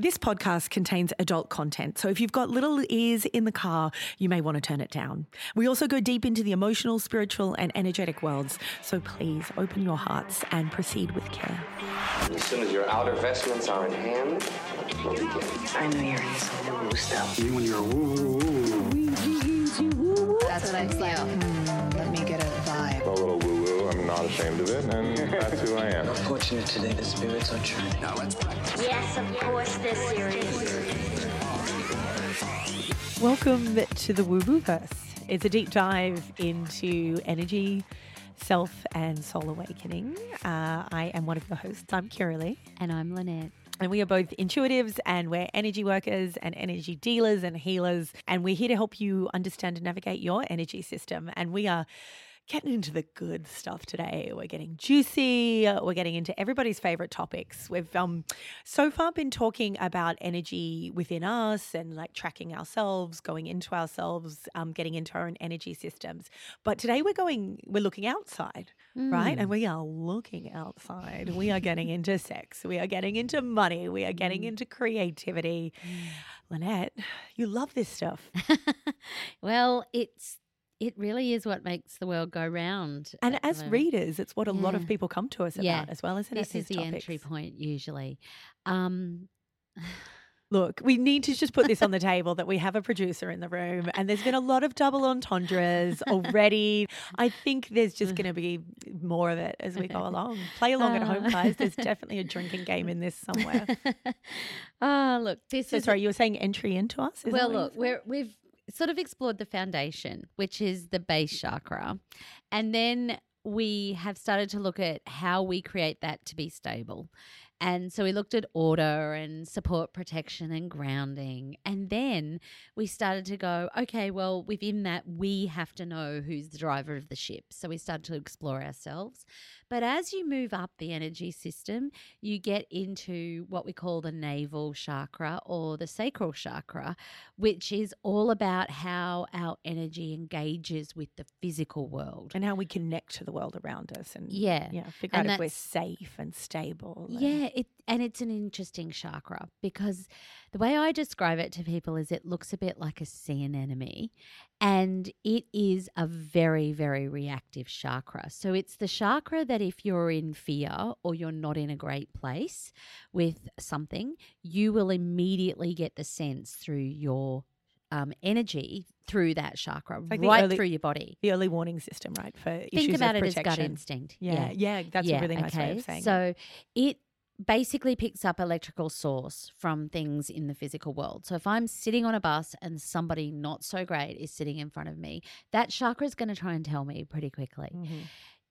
This podcast contains adult content, so if you've got little ears in the car, you may want to turn it down. We also go deep into the emotional, spiritual, and energetic worlds, so please open your hearts and proceed with care. As soon as your outer vestments are in hand, we'll begin. I know you're into some woo-woo stuff. You when you're woo woo woo. That's what I feel. Not ashamed of it, and that's who I am. Fortunate today, the spirits are true. Yes, of course, this series. Welcome to the Woo Woo Verse. It's a deep dive into energy, self, and soul awakening. Uh, I am one of your hosts. I'm Kiralee. And I'm Lynette. And we are both intuitives and we're energy workers and energy dealers and healers. And we're here to help you understand and navigate your energy system. And we are getting into the good stuff today. We're getting juicy. We're getting into everybody's favorite topics. We've um so far been talking about energy within us and like tracking ourselves, going into ourselves, um, getting into our own energy systems. But today we're going, we're looking outside, right? And we are looking outside. We are getting into sex. We are getting into money. We are getting into creativity. Lynette, you love this stuff. Well, it's it really is what makes the world go round. And as readers, it's what a lot of people come to us Yeah. about as well, isn't it? this is the entry point usually. Um, Look, we need to just put this on the table that we have a producer in the room and there's been a lot of double entendres already. I think there's just going to be more of it as we go along. Play along at home, Uh. guys. There's definitely a drinking game in this somewhere. ah, look, this So is sorry, you were saying entry into us? Well, what you were look, we're we've sort of explored the foundation, which is the base chakra, and then we have started to look at how we create that to be stable. And so we looked at order and support protection and grounding. And then we started to go, okay, well, within that, we have to know who's the driver of the ship. So we started to explore ourselves. But as you move up the energy system, you get into what we call the navel chakra or the sacral chakra, which is all about how our energy engages with the physical world. and how we connect to the world around us and Yeah. yeah, figure And out if we're safe and stable. and- Yeah, it and it's an interesting chakra because the way I describe it to people is it looks a bit like a sea anemone and it is a very very reactive chakra. So it's the chakra that if you're in fear or you're not in a great place with something, you will immediately get the sense through your um, energy through that chakra, like right early- through your body. The early warning system, right? For Think issues about of it as gut protection. instinct. Yeah, yeah, that's a really nice way of saying it. So it basically picks up electrical source from things in the physical world. So if I'm sitting on a bus and somebody not so great is sitting in front of me, that chakra is going to try and tell me pretty quickly. Mhm.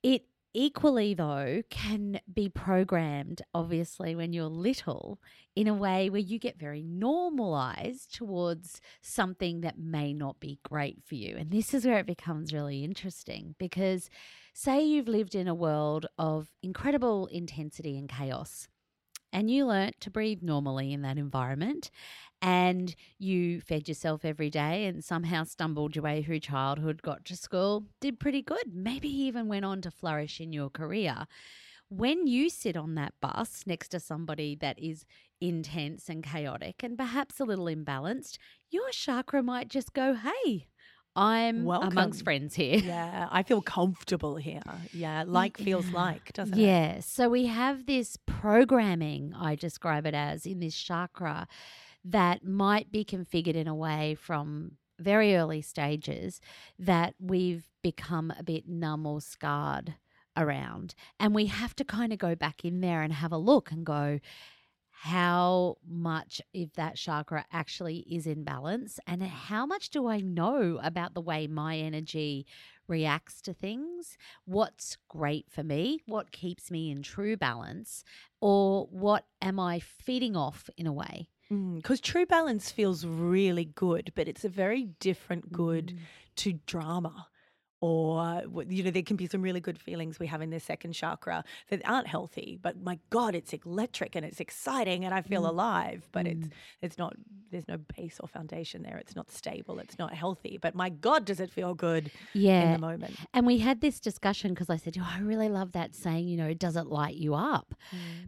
It equally though can be programmed obviously when you're little in a way where you get very normalized towards something that may not be great for you and this is where it becomes really interesting because say you've lived in a world of incredible intensity and chaos and you learnt to breathe normally in that environment and you fed yourself every day and somehow stumbled your way through childhood, got to school, did pretty good, maybe even went on to flourish in your career. When you sit on that bus next to somebody that is intense and chaotic and perhaps a little imbalanced, your chakra might just go, Hey, I'm Welcome. amongst friends here. Yeah, I feel comfortable here. Yeah, like feels like, doesn't it? Yeah. So we have this programming, I describe it as, in this chakra that might be configured in a way from very early stages that we've become a bit numb or scarred around. And we have to kind of go back in there and have a look and go, how much if that chakra actually is in balance and how much do I know about the way my energy reacts to things? What's great for me? What keeps me in true balance? Or what am I feeding off in a way? Because true balance feels really good, but it's a very different good Mm. to drama or you know there can be some really good feelings we have in the second chakra that aren't healthy but my god it's electric and it's exciting and i feel Mm. alive but it's it's not there's no base or foundation there it's not stable it's not healthy but my god does it feel good yeah. in the moment And we had this discussion because I said, Oh, I really love that saying, you know, it does it light you up?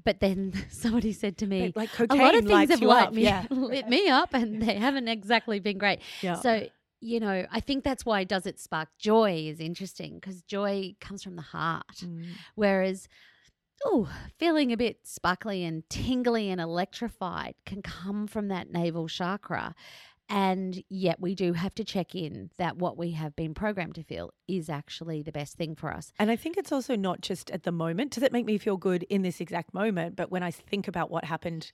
But then somebody said to me, But, like a lot of things have lit me, yeah. lit me up and they haven't exactly been great. Yeah. So, you know, I think that's why Does It Spark Joy is interesting because joy comes from the heart. Mm. Whereas, oh, feeling a bit sparkly and tingly and electrified can come from that navel chakra. And yet, we do have to check in that what we have been programmed to feel is actually the best thing for us. And I think it's also not just at the moment. Does it make me feel good in this exact moment? But when I think about what happened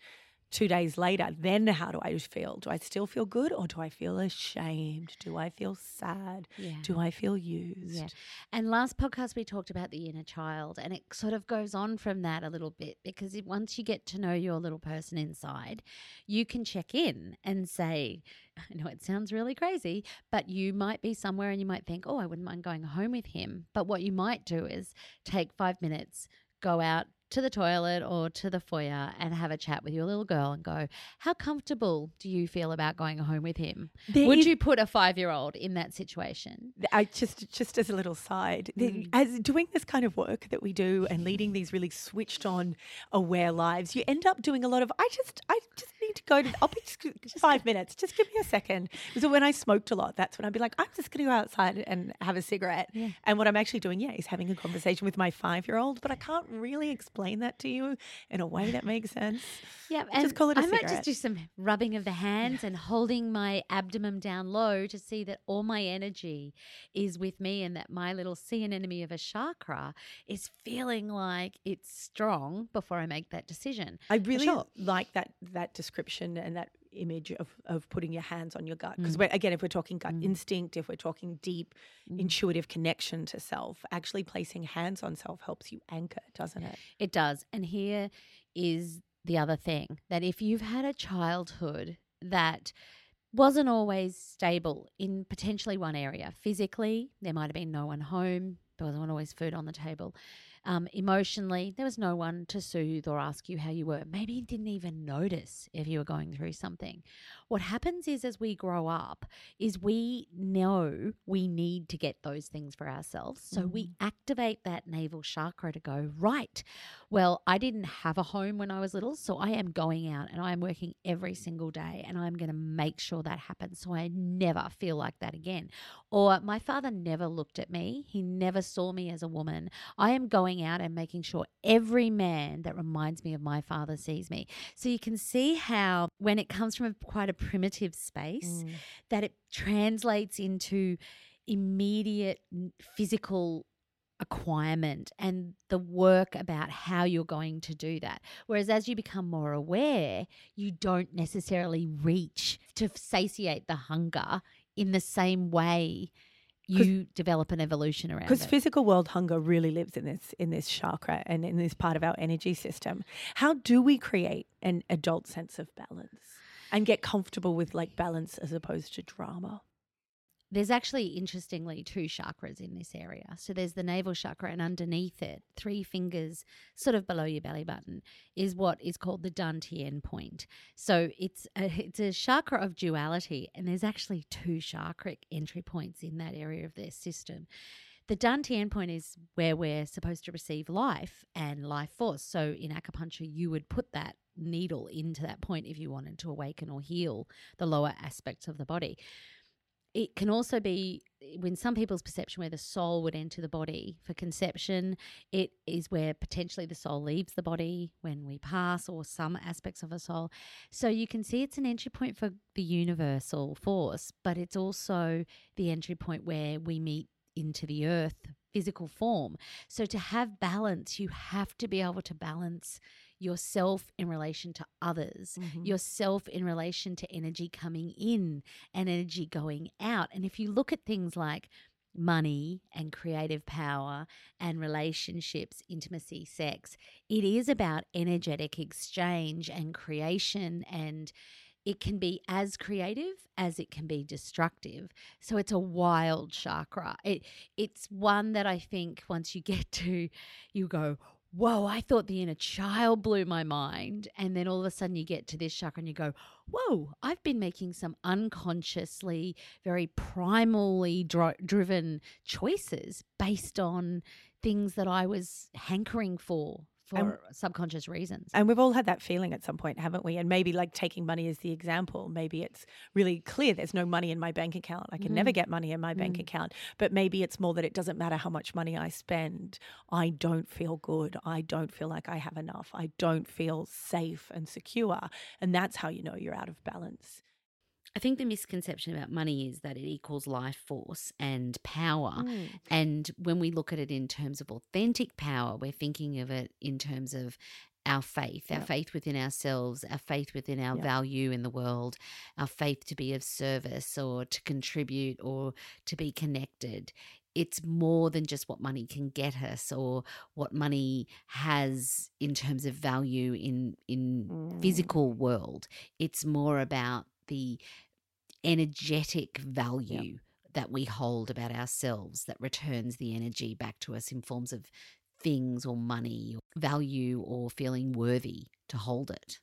two days later, then how do I feel? Do I still feel good or do I feel ashamed? Do I feel sad? Yeah. Do I feel used? Yeah. And last podcast, we talked about the inner child, and it sort of goes on from that a little bit because once you get to know your little person inside, you can check in and say, I know it sounds really crazy, but you might be somewhere and you might think, oh, I wouldn't mind going home with him. But what you might do is take five minutes, go out to the toilet or to the foyer and have a chat with your little girl and go, how comfortable do you feel about going home with him? There Would is- you put a five year old in that situation? I just just as a little side, the- Mm. as doing this kind of work that we do and leading these really switched on, aware lives, you end up doing a lot of. I just I just need to go to. I'll be just, just five minutes. Just give me a second. So when I smoked a lot, that's when I'd be like, I'm just going to go outside and have a cigarette. And what I'm actually doing, yeah, is having a conversation with my five year old. But I can't really explain that to you in a way that makes sense. Yeah, Just and call it a I might just do some rubbing of the hands and holding my abdomen down low to see that all my energy is with me and that my little sea anemone of a chakra is feeling like it's strong before I make that decision. I really sure. like that that description and that image of, of putting your hands on your gut because Mm. again if we're talking gut instinct if we're talking deep Mm. intuitive connection to self actually placing hands on self helps you anchor doesn't it It does. And here is the other thing that if you've had a childhood that wasn't always stable in potentially one area, physically, there might have been no one home, there wasn't always food on the table. Um, emotionally, there was no one to soothe or ask you how you were. Maybe you didn't even notice if you were going through something. What happens is, as we grow up, is we know we need to get those things for ourselves. So we activate that navel chakra to go, right, well, I didn't have a home when I was little, so I am going out and I am working every mm. single day and I'm going to make sure that happens so I never feel like that again. Or my father never looked at me, he never saw me as a woman. I am going out and making sure every man that reminds me of my father sees me. So you can see how, when it comes from a, quite a primitive space, mm. that it translates into immediate physical acquirement and the work about how you're going to do that. Whereas as you become more aware, you don't necessarily reach to satiate the hunger in the same way you develop an evolution around because physical world hunger really lives in this in this chakra and in this part of our energy system. How do we create an adult sense of balance and get comfortable with like balance as opposed to drama There's actually, interestingly, two chakras in this area. So there's the navel chakra, and underneath it, three fingers, sort of below your belly button, is what is called the Dantian point. So it's a, it's a chakra of duality, and there's actually two chakric entry points in that area of their system. The Dantian point is where we're supposed to receive life and life force. So in acupuncture, you would put that needle into that point if you wanted to awaken or heal the lower aspects of the body it can also be when some people's perception where the soul would enter the body for conception it is where potentially the soul leaves the body when we pass or some aspects of a soul. So you can see it's an entry point for the universal force but it's also the entry point where we meet into the earth physical form. So to have balance you have to be able to balance yourself in relation to others, mm-hmm. yourself in relation to energy coming in and energy going out. And if you look at things like money and creative power and relationships, intimacy, sex, it is about energetic exchange and creation and it can be as creative as it can be destructive. So it's a wild chakra. It it's one that I think once you get to, you go, whoa, I thought the inner child blew my mind. And then all of a sudden you get to this chakra and you go, whoa, I've been making some unconsciously, very primally dri- driven choices based on things that I was hankering for for subconscious reasons. And we've all had that feeling at some point, haven't we? And maybe like taking money as the example, maybe it's really clear there's no money in my bank account. I can never mm. get money in my bank mm. account. But maybe it's more that it doesn't matter how much money I spend. I don't feel good. I don't feel like I have enough. I don't feel safe and secure. And that's how you know you're out of balance. I think the misconception about money is that it equals life force and power. Mm. And when we look at it in terms of authentic power, we're thinking of it in terms of our faith, our Yep. faith within ourselves, our faith within our Yep. value in the world, our faith to be of service or to contribute or to be connected. It's more than just what money can get us or what money has in terms of value in in Mm. physical world. It's more about the energetic value that we hold about ourselves that returns the energy back to us in forms of things or money or value or feeling worthy to hold it.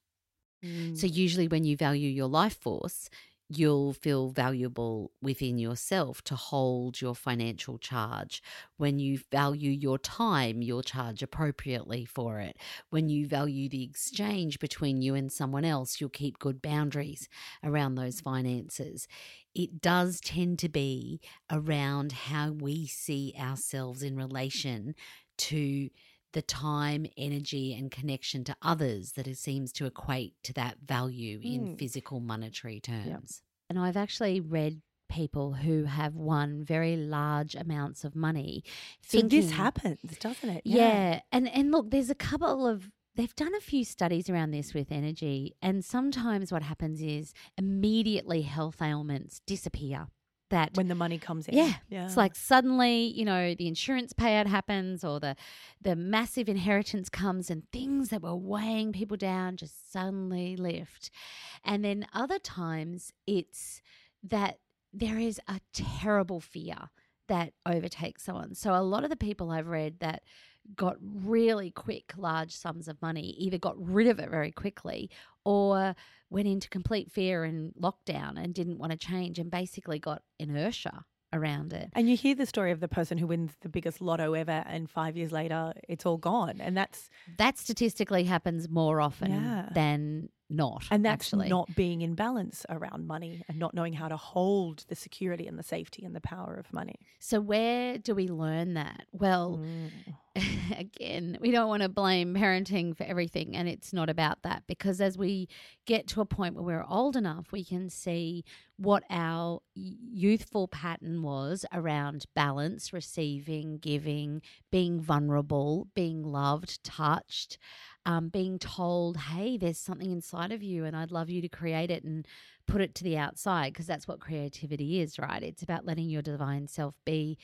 So, mm. usually, when you value your life force, you'll feel valuable within yourself to hold your financial charge. When you value your time, you'll charge appropriately for it. When you value the exchange between you and someone else, you'll keep good boundaries around those finances. It does tend to be around how we see ourselves in relation to the time, energy, and connection to others that it seems to equate to that value in Mm. physical monetary terms. And I've actually read people who have won very large amounts of money. So this happens, doesn't it? yeah. And and look, there's a couple of they've done a few studies around this with energy and sometimes what happens is immediately health ailments disappear. That When the money comes in. yeah. Yeah. It's like suddenly, you know, the insurance payout happens or the the massive inheritance comes and things that were weighing people down just suddenly lift. And then other times it's that there is a terrible fear that overtakes someone. So a lot of the people I've read that got really quick large sums of money either got rid of it very quickly or went into complete fear and lockdown and didn't want to change and basically got inertia around it. And you hear the story of the person who wins the biggest lotto ever, and five years later, it's all gone. And that's That statistically happens more often Yeah. than not. and that's actually. not being in balance around money and not knowing how to hold the security and the safety and the power of money. So where do we learn that? Well, mm. again, we don't want to blame parenting for everything, and it's not about that because as we get to a point where we're old enough, we can see what our youthful pattern was around balance, receiving, giving, being vulnerable, being loved, touched, um, being told, hey, there's something inside of you, and I'd love you to create it and put it to the outside because that's what creativity is, right? It's about letting your divine self be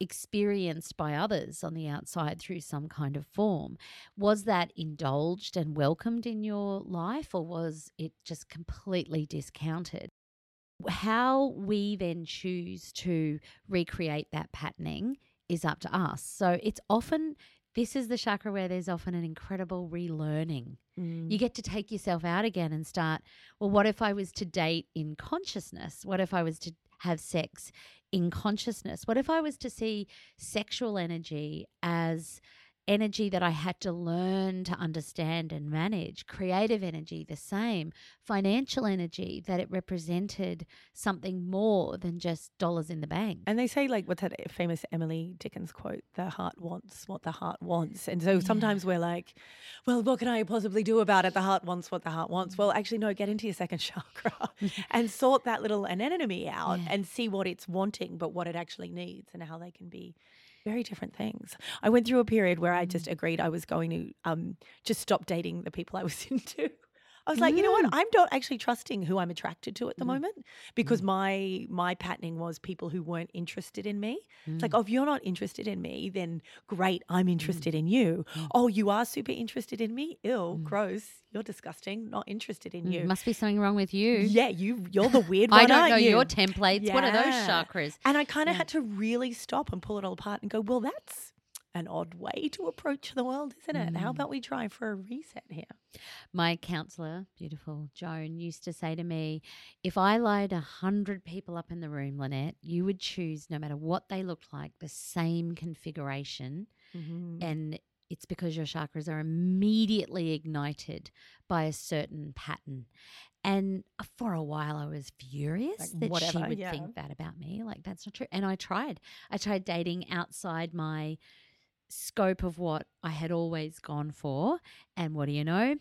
experienced by others on the outside through some kind of form. Was that indulged and welcomed in your life, or was it just completely discounted? How we then choose to recreate that patterning is up to us. So it's often, this is the chakra where there's often an incredible relearning. You mm. get to take yourself out again and start, well, what if I was to date in consciousness? What if I was to have sex in consciousness? What if I was to see sexual energy as energy that I had to learn to understand and manage? Creative energy, the same. Financial energy, that it represented something more than just dollars in the bank. And they say, like, what's that famous Emily Dickens quote? The heart wants what the heart wants. And so sometimes we're like, well, what can I possibly do about it? The heart wants what the heart wants. Well, actually, no, get into your second chakra and sort that little anemone out Yeah. and see what it's wanting, but what it actually needs and how they can be very different things. I went through a period where I just agreed I was going to um, just stop dating the people I was into. I was like, you know Mm. what? I'm not actually trusting who I'm attracted to at the mm. moment because mm. my my patterning was people who weren't interested in me. It's like, mm. oh, if you're not interested in me, then great, I'm interested in you. Oh, you are super interested in me? Ew, gross. You're disgusting. Not interested in you. Mm, Must be something wrong with you. yeah, you you're the weird one. I don't know you? your templates. What are those chakras? And I kind of had to really stop and pull it all apart and go, well, that's an odd way to approach the world, isn't it? How about we try for a reset here? My counselor, beautiful Joan, used to say to me, if I lined a hundred people up in the room, Lynette, you would choose, no matter what they looked like, the same configuration. Mm-hmm. And it's because your chakras are immediately ignited by a certain pattern. And for a while, I was furious Like, that whatever, she would yeah. think that about me. Like, that's not true. And I tried. I tried dating outside my scope of what I had always gone for. And what do you know?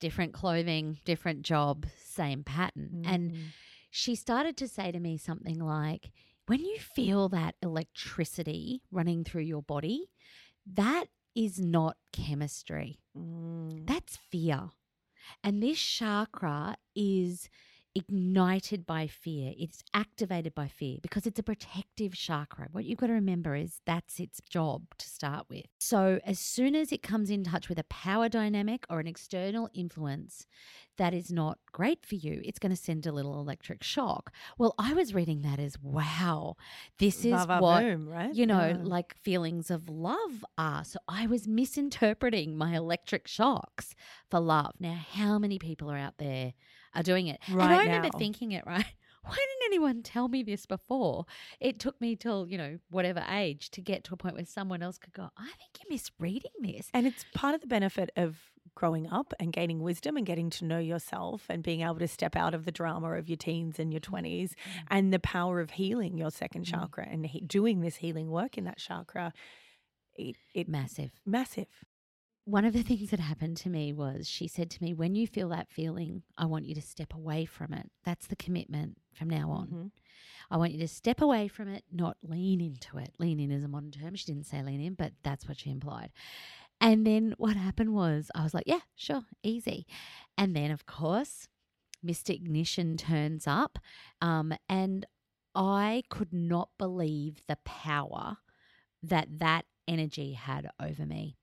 Different clothing, different job, same pattern. And Mm. she started to say to me something like, when you feel that electricity running through your body, that is not chemistry. Mm. That's fear. And this chakra is ignited by fear. It's activated by fear because it's a protective chakra. What you've got to remember is that's its job to start with. So, as soon as it comes in touch with a power dynamic or an external influence that is not great for you, it's going to send a little electric shock. Well, I was reading that as wow, this is Va-va what boom, right? you know, Yeah. like feelings of love are. So I was misinterpreting my electric shocks for love. Now, how many people are out there are doing it? and I Right remember now. thinking it, right? Why didn't anyone tell me this before? It took me till, you know, whatever age to get to a point where someone else could go, I think you're misreading this. And it's part of the benefit of growing up and gaining wisdom and getting to know yourself and being able to step out of the drama of your teens and your mm-hmm. 20s mm-hmm. and the power of healing your second mm-hmm. chakra and he- doing this healing work in that chakra. It, it Massive. massive. One of the things that happened to me was she said to me, When you feel that feeling, I want you to step away from it. That's the commitment from now on. Mhm. I want you to step away from it, not lean into it. Lean in is a modern term. She didn't say lean in, but that's what she implied. And then what happened was I was like, yeah, sure, easy. And then, of course, Mr. Ignition turns up. Um, and I could not believe the power that that energy had over me.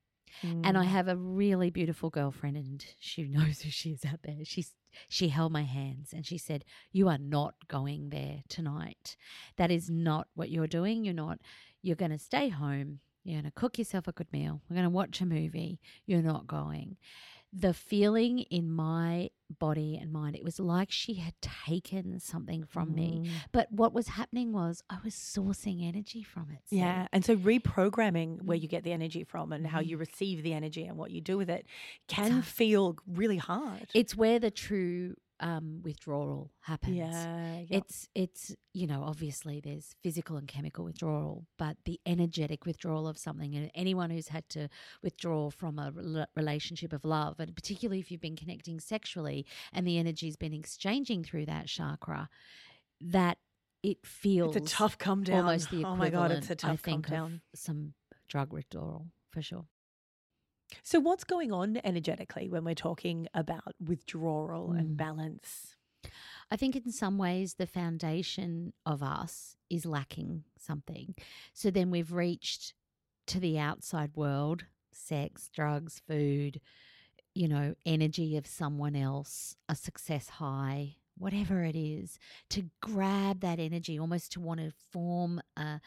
And I Mm. have a really beautiful girlfriend, and she knows who she is out there. She's she held my hands and she said, "You are not going there tonight. That is not what you're doing. You're not. You're going to stay home. You're going to cook yourself a good meal. We're going to watch a movie. You're not going." The feeling in my body and mind, it was like she had taken something from me. Mm. But what was happening was I was sourcing energy from it. see? Yeah. And so reprogramming where Mm. you get the energy from and how you receive the energy and what you do with it can feel really hard. It's where the true um, withdrawal happens. yeah. yep. It's it's you know obviously there's physical and chemical withdrawal, but the energetic withdrawal of something, and anyone who's had to withdraw from a rela- relationship of love, and particularly if you've been connecting sexually, and the energy's been exchanging through that chakra, that it feels it's a tough come down. almost the oh equivalent. my God, it's a I tough come think, of down. some drug withdrawal for sure. So, what's going on energetically when we're talking about withdrawal and Mm. balance? I think in some ways the foundation of us is lacking something. So then we've reached to the outside world sex, drugs, food, you know, energy of someone else, a success high, whatever it is, to grab that energy, almost to want to form a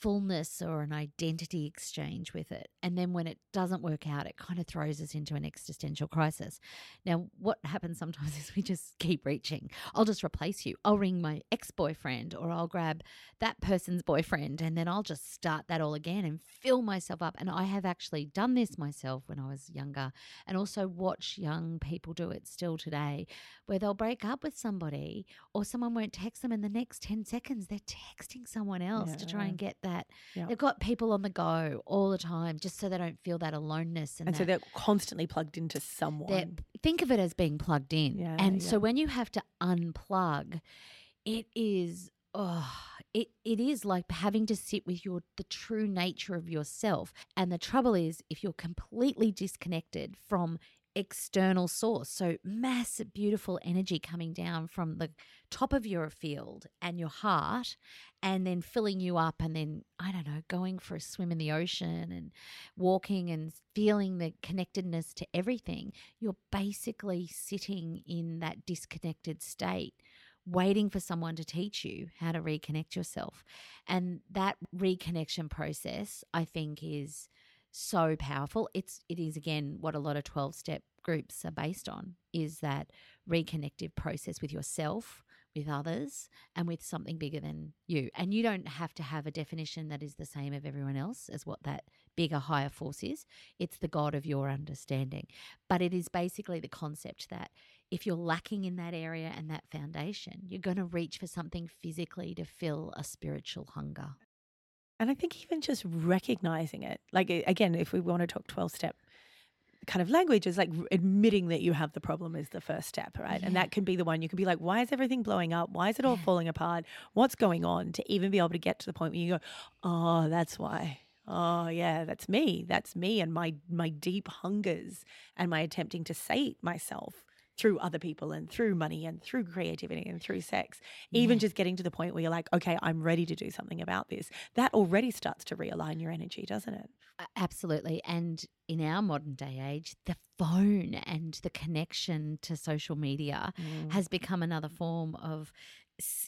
fullness or an identity exchange with it. And then when it doesn't work out, it kind of throws us into an existential crisis. Now, what happens sometimes is we just keep reaching. I'll just replace you. I'll ring my ex boyfriend or I'll grab that person's boyfriend and then I'll just start that all again and fill myself up. And I have actually done this myself when I was younger and also watch young people do it still today where they'll break up with somebody or someone won't text them in the next 10 seconds. They're texting someone else to try and get that. Yeah. They've got people on the go all the time just so they don't feel that aloneness and, And so they're constantly plugged into they're- someone. think of it as being plugged in. Yeah, and yeah. so when you have to unplug, it is oh it, it is like having to sit with your the true nature of yourself. And the trouble is if you're completely disconnected from external source. So, massive, beautiful energy coming down from the top of your field and your heart, and then filling you up, and then, I don't know, going for a swim in the ocean and walking and feeling the connectedness to everything. You're basically sitting in that disconnected state. Waiting for someone to teach you how to reconnect yourself. And that reconnection process, I think, is so powerful. It's it is again what a lot of 12 step groups are based on is that reconnective process with yourself, with others, and with something bigger than you. And you don't have to have a definition that is the same of everyone else as what that bigger higher force is. It's the God of your understanding. But it is basically the concept that if you're lacking in that area and that foundation, you're going to reach for something physically to fill a spiritual hunger. And I think even just recognizing it, like again, if we want to talk 12 step kind of language, is like admitting that you have the problem is the first step, right? And that can be the one you can be like, why is everything blowing up? Why is it all Yeah. falling apart? What's going on? To even be able to get to the point where you go, oh, that's why. Oh yeah, that's me. That's me and my my deep hungers and my attempting to sate myself through other people and through money and through creativity and through sex. Even just getting to the point where you're like, okay, I'm ready to do something about this. That already starts to realign your energy, doesn't it? Absolutely. And in our modern day age, the phone and the connection to social media mm. has become another form of,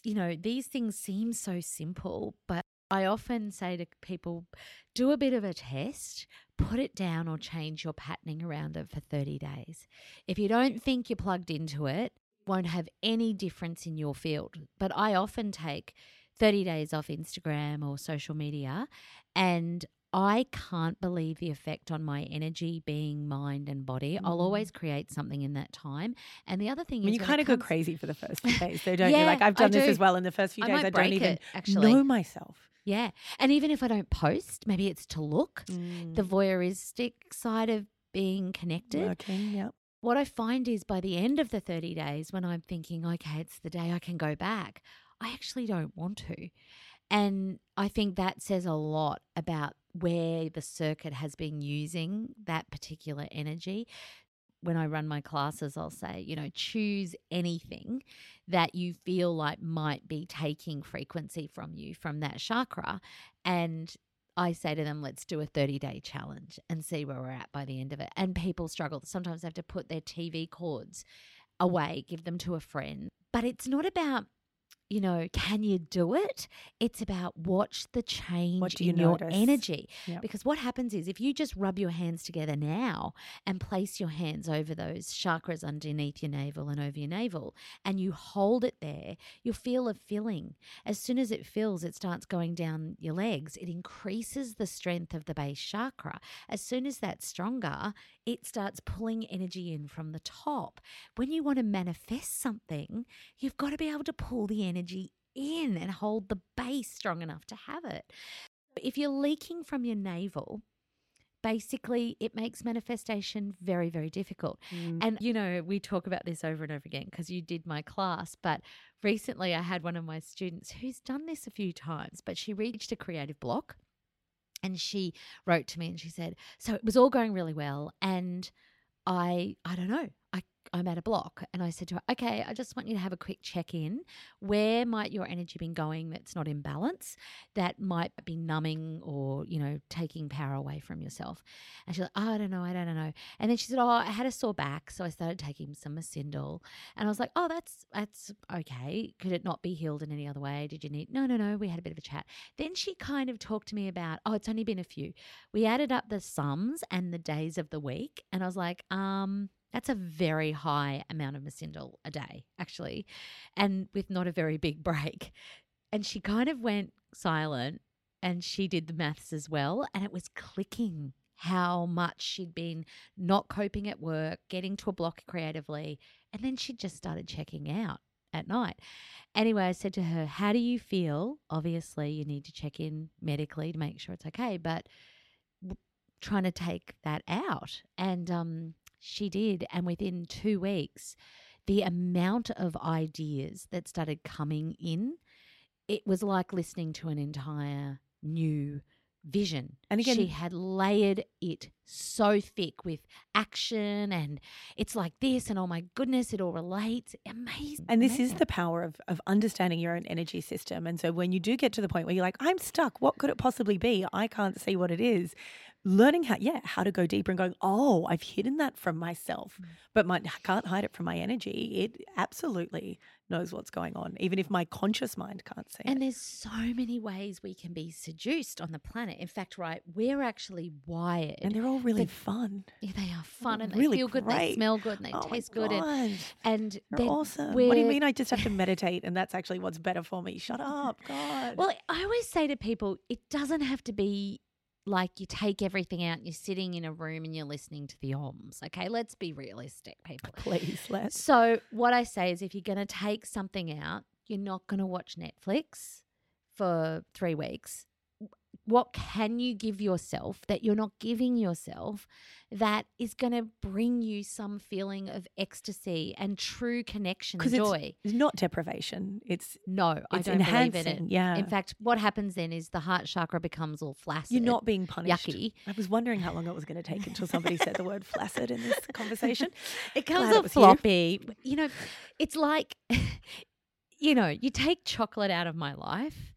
you know, these things seem so simple, but I often say to people, do a bit of a test, put it down or change your patterning around it for 30 days. If you don't think you're plugged into it, won't have any difference in your field. But I often take 30 days off Instagram or social media and I can't believe the effect on my energy, being mind and body. I'll always create something in that time. And the other thing I mean, is, you kind of go crazy for the first few days, so don't you? Like I've done this as well. In the first few I days, I don't even it, actually. know myself. Yeah. And even if I don't post, maybe it's to look, Mm. the voyeuristic side of being connected. Working, yeah. What I find is by the end of the 30 days, when I'm thinking, okay, it's the day I can go back, I actually don't want to. And I think that says a lot about where the circuit has been using that particular energy. When I run my classes, I'll say, you know, choose anything that you feel like might be taking frequency from you from that chakra. And I say to them, let's do a 30 day challenge and see where we're at by the end of it. And people struggle. Sometimes they have to put their TV cords away, give them to a friend. But it's not about, you know, can you do it? It's about watch the change you in your notice? energy. Yep. Because what happens is if you just rub your hands together now and place your hands over those chakras underneath your navel and over your navel and you hold it there, you'll feel a filling. As soon as it fills, it starts going down your legs. It increases the strength of the base chakra. As soon as that's stronger, it starts pulling energy in from the top. When you want to manifest something, you've got to be able to pull the energy in and hold the base strong enough to have it. If you're leaking from your navel, basically it makes manifestation very, very difficult. Mm. And, you know, we talk about this over and over again because you did my class, but recently I had one of my students who's done this a few times, but she reached a creative block and she wrote to me and she said, So it was all going really well. And I, I don't know, I, I'm at a block. And I said to her, Okay, I just want you to have a quick check in. Where might your energy been going that's not in balance, that might be numbing or, you know, taking power away from yourself? And she's like, oh, I don't know, I don't know. And then she said, Oh, I had a sore back. So I started taking some Mersyndol. And I was like, Oh, that's that's okay. Could it not be healed in any other way? Did you need no, no, no. We had a bit of a chat. Then she kind of talked to me about, oh, it's only been a few. We added up the sums and the days of the week. And I was like, um, that's a very high amount of Mersyndol a day, actually, and with not a very big break. And she kind of went silent and she did the maths as well. And it was clicking how much she'd been not coping at work, getting to a block creatively. And then she just started checking out at night. Anyway, I said to her, How do you feel? Obviously, you need to check in medically to make sure it's okay, but trying to take that out. And um, she did. And within two weeks, the amount of ideas that started coming in, it was like listening to an entire new vision. And again- she had layered it so thick with action and it's like this and oh my goodness, it all relates. Amazing. And this is the power of, of understanding your own energy system. And so when you do get to the point where you're like, I'm stuck, what could it possibly be? I can't see what it is. Learning how, yeah, how to go deeper and going, oh, I've hidden that from myself, Mm. but my, I can't hide it from my energy. It absolutely knows what's going on, even if my conscious mind can't see And it. there's so many ways we can be seduced on the planet. In fact, right, we're actually wired. And they're all really fun. yeah, they are fun and really they feel good, and they smell good, and they Oh taste good, and, and They're they're- awesome. What do you mean I just have to meditate and that's actually what's better for me? Shut up, God. Well, I always say to people, it doesn't have to be like you take everything out and you're sitting in a room and you're listening to the OMS. Okay, let's be realistic, people. please, let's. So, what I say is if you're going to take something out, you're not going to watch Netflix for three weeks. What can you give yourself that you're not giving yourself that is going to bring you some feeling of ecstasy and true connection, joy? it's, it's not deprivation. It's no, I it's don't believe in enhancing, it. yeah. In fact, what happens then is the heart chakra becomes all flaccid. You're not being punished. yucky. I was wondering how long it was going to take until somebody said the word flaccid in this conversation. It comes Glad off was you. floppy. You know, it's like, you know, you take chocolate out of my life,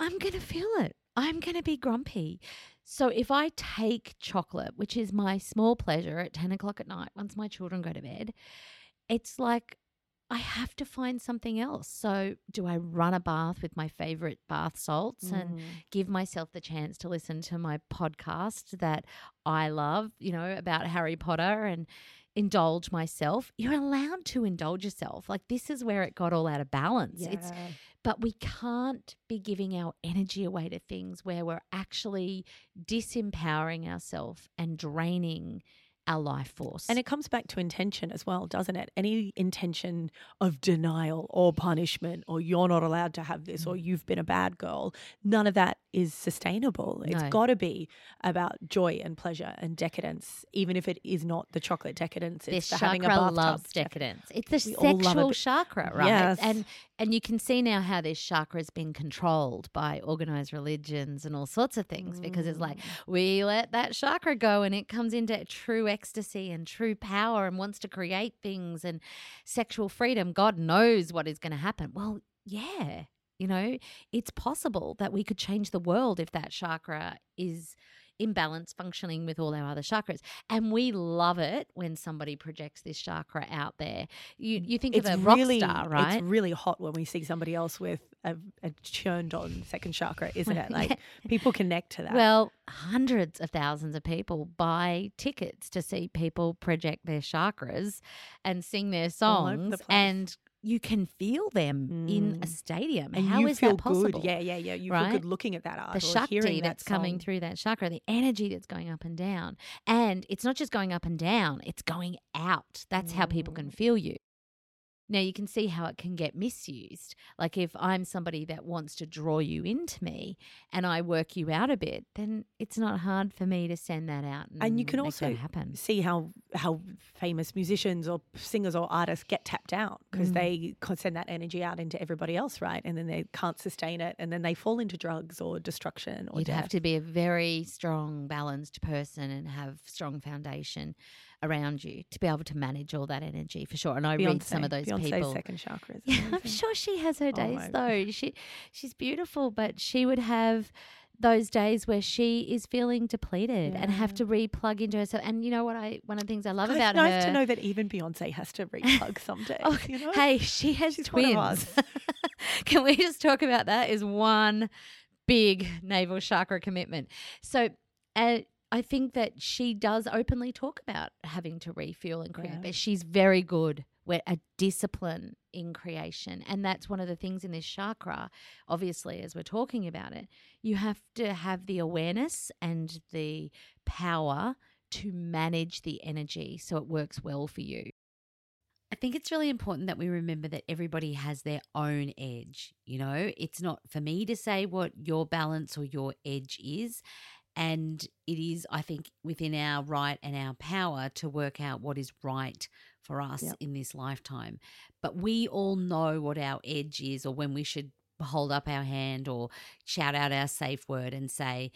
I'm going to feel it. I'm going to be grumpy. So if I take chocolate, which is my small pleasure at 10 o'clock at night, once my children go to bed, it's like I have to find something else. So do I run a bath with my favorite bath salts and Mm. give myself the chance to listen to my podcast that I love, you know, about Harry Potter and indulge myself. You're allowed to indulge yourself. Like this is where it got all out of balance. It's Yeah. But we can't be giving our energy away to things where we're actually disempowering ourselves and draining our life force. And it comes back to intention as well, doesn't it? Any intention of denial or punishment or you're not allowed to have this Mm. or you've been a bad girl, none of that is sustainable. It's No. got to be about joy and pleasure and decadence, even if it is not the chocolate decadence. this It's the having a chakra loves decadence. It's the We sexual chakra, right? Yes. And and you can see now how this chakra has been controlled by organized religions and all sorts of things because it's Mm. like we let that chakra go and it comes into true ecstasy and true power and wants to create things and sexual freedom. God knows what is going to happen. Well, yeah. You know, it's possible that we could change the world if that chakra is in balance, functioning with all our other chakras. And we love it when somebody projects this chakra out there. You mm. you think It's of a rock really, star, right? It's really hot when we see somebody else with a, a churned on second chakra, isn't it? Like people connect to that. Well, hundreds of thousands of people buy tickets to see people project their chakras and sing their over the songs, and you can feel them in a Mm. stadium. and How is that possible? good. Yeah, yeah, yeah. You right? feel good looking at that art the shakti hearing that that's coming through that chakra, the energy that's going up and down. And it's not just going up and down, it's going out. That's how people can Mm. feel you. Now you can see how it can get misused. Like if I'm somebody that wants to draw you into me and I work you out a bit, then it's not hard for me to send that out and, and you can also happen. see how how famous musicians or singers or artists get tapped out because Mm. they send that energy out into everybody else, right? And then they can't sustain it, and then they fall into drugs or destruction or You'd death. have to be a very strong, balanced person and have strong foundation around you to be able to manage all that energy for sure. And I read some of those Beyonce's people. second chakra. Yeah, I'm sure she has her Oh days my though. She she's beautiful, but she would have those days where she is feeling depleted and have to re-plug into herself. And you know what I one of the things I love It's about nice her. Nice to know that even Beyonce has to replug some days. Oh, you know? Hey, she has She's twins. us. Can we just talk about that? Is one big navel chakra commitment. So, uh, I think that she does openly talk about having to refuel and create, Yeah. but she's very good with a discipline in creation. And that's one of the things in this chakra, obviously, as we're talking about it, you have to have the awareness and the power to manage the energy so it works well for you. I think it's really important that we remember that everybody has their own edge. You know, it's not for me to say what your balance or your edge is. And it is, I think, within our right and our power to work out what is right for us Yep. in this lifetime. But we all know what our edge is or when we should hold up our hand or shout out our safe word and say,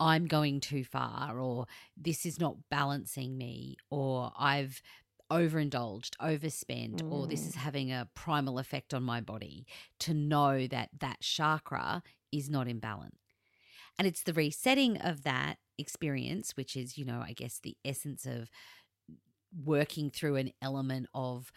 I'm going too far, or this is not balancing me, or I've overindulged, overspent, or this mm. is having a primal effect on my body, to know that that chakra is not in balance. And it's the resetting of that experience, which is, you know, I guess the essence of working through an element of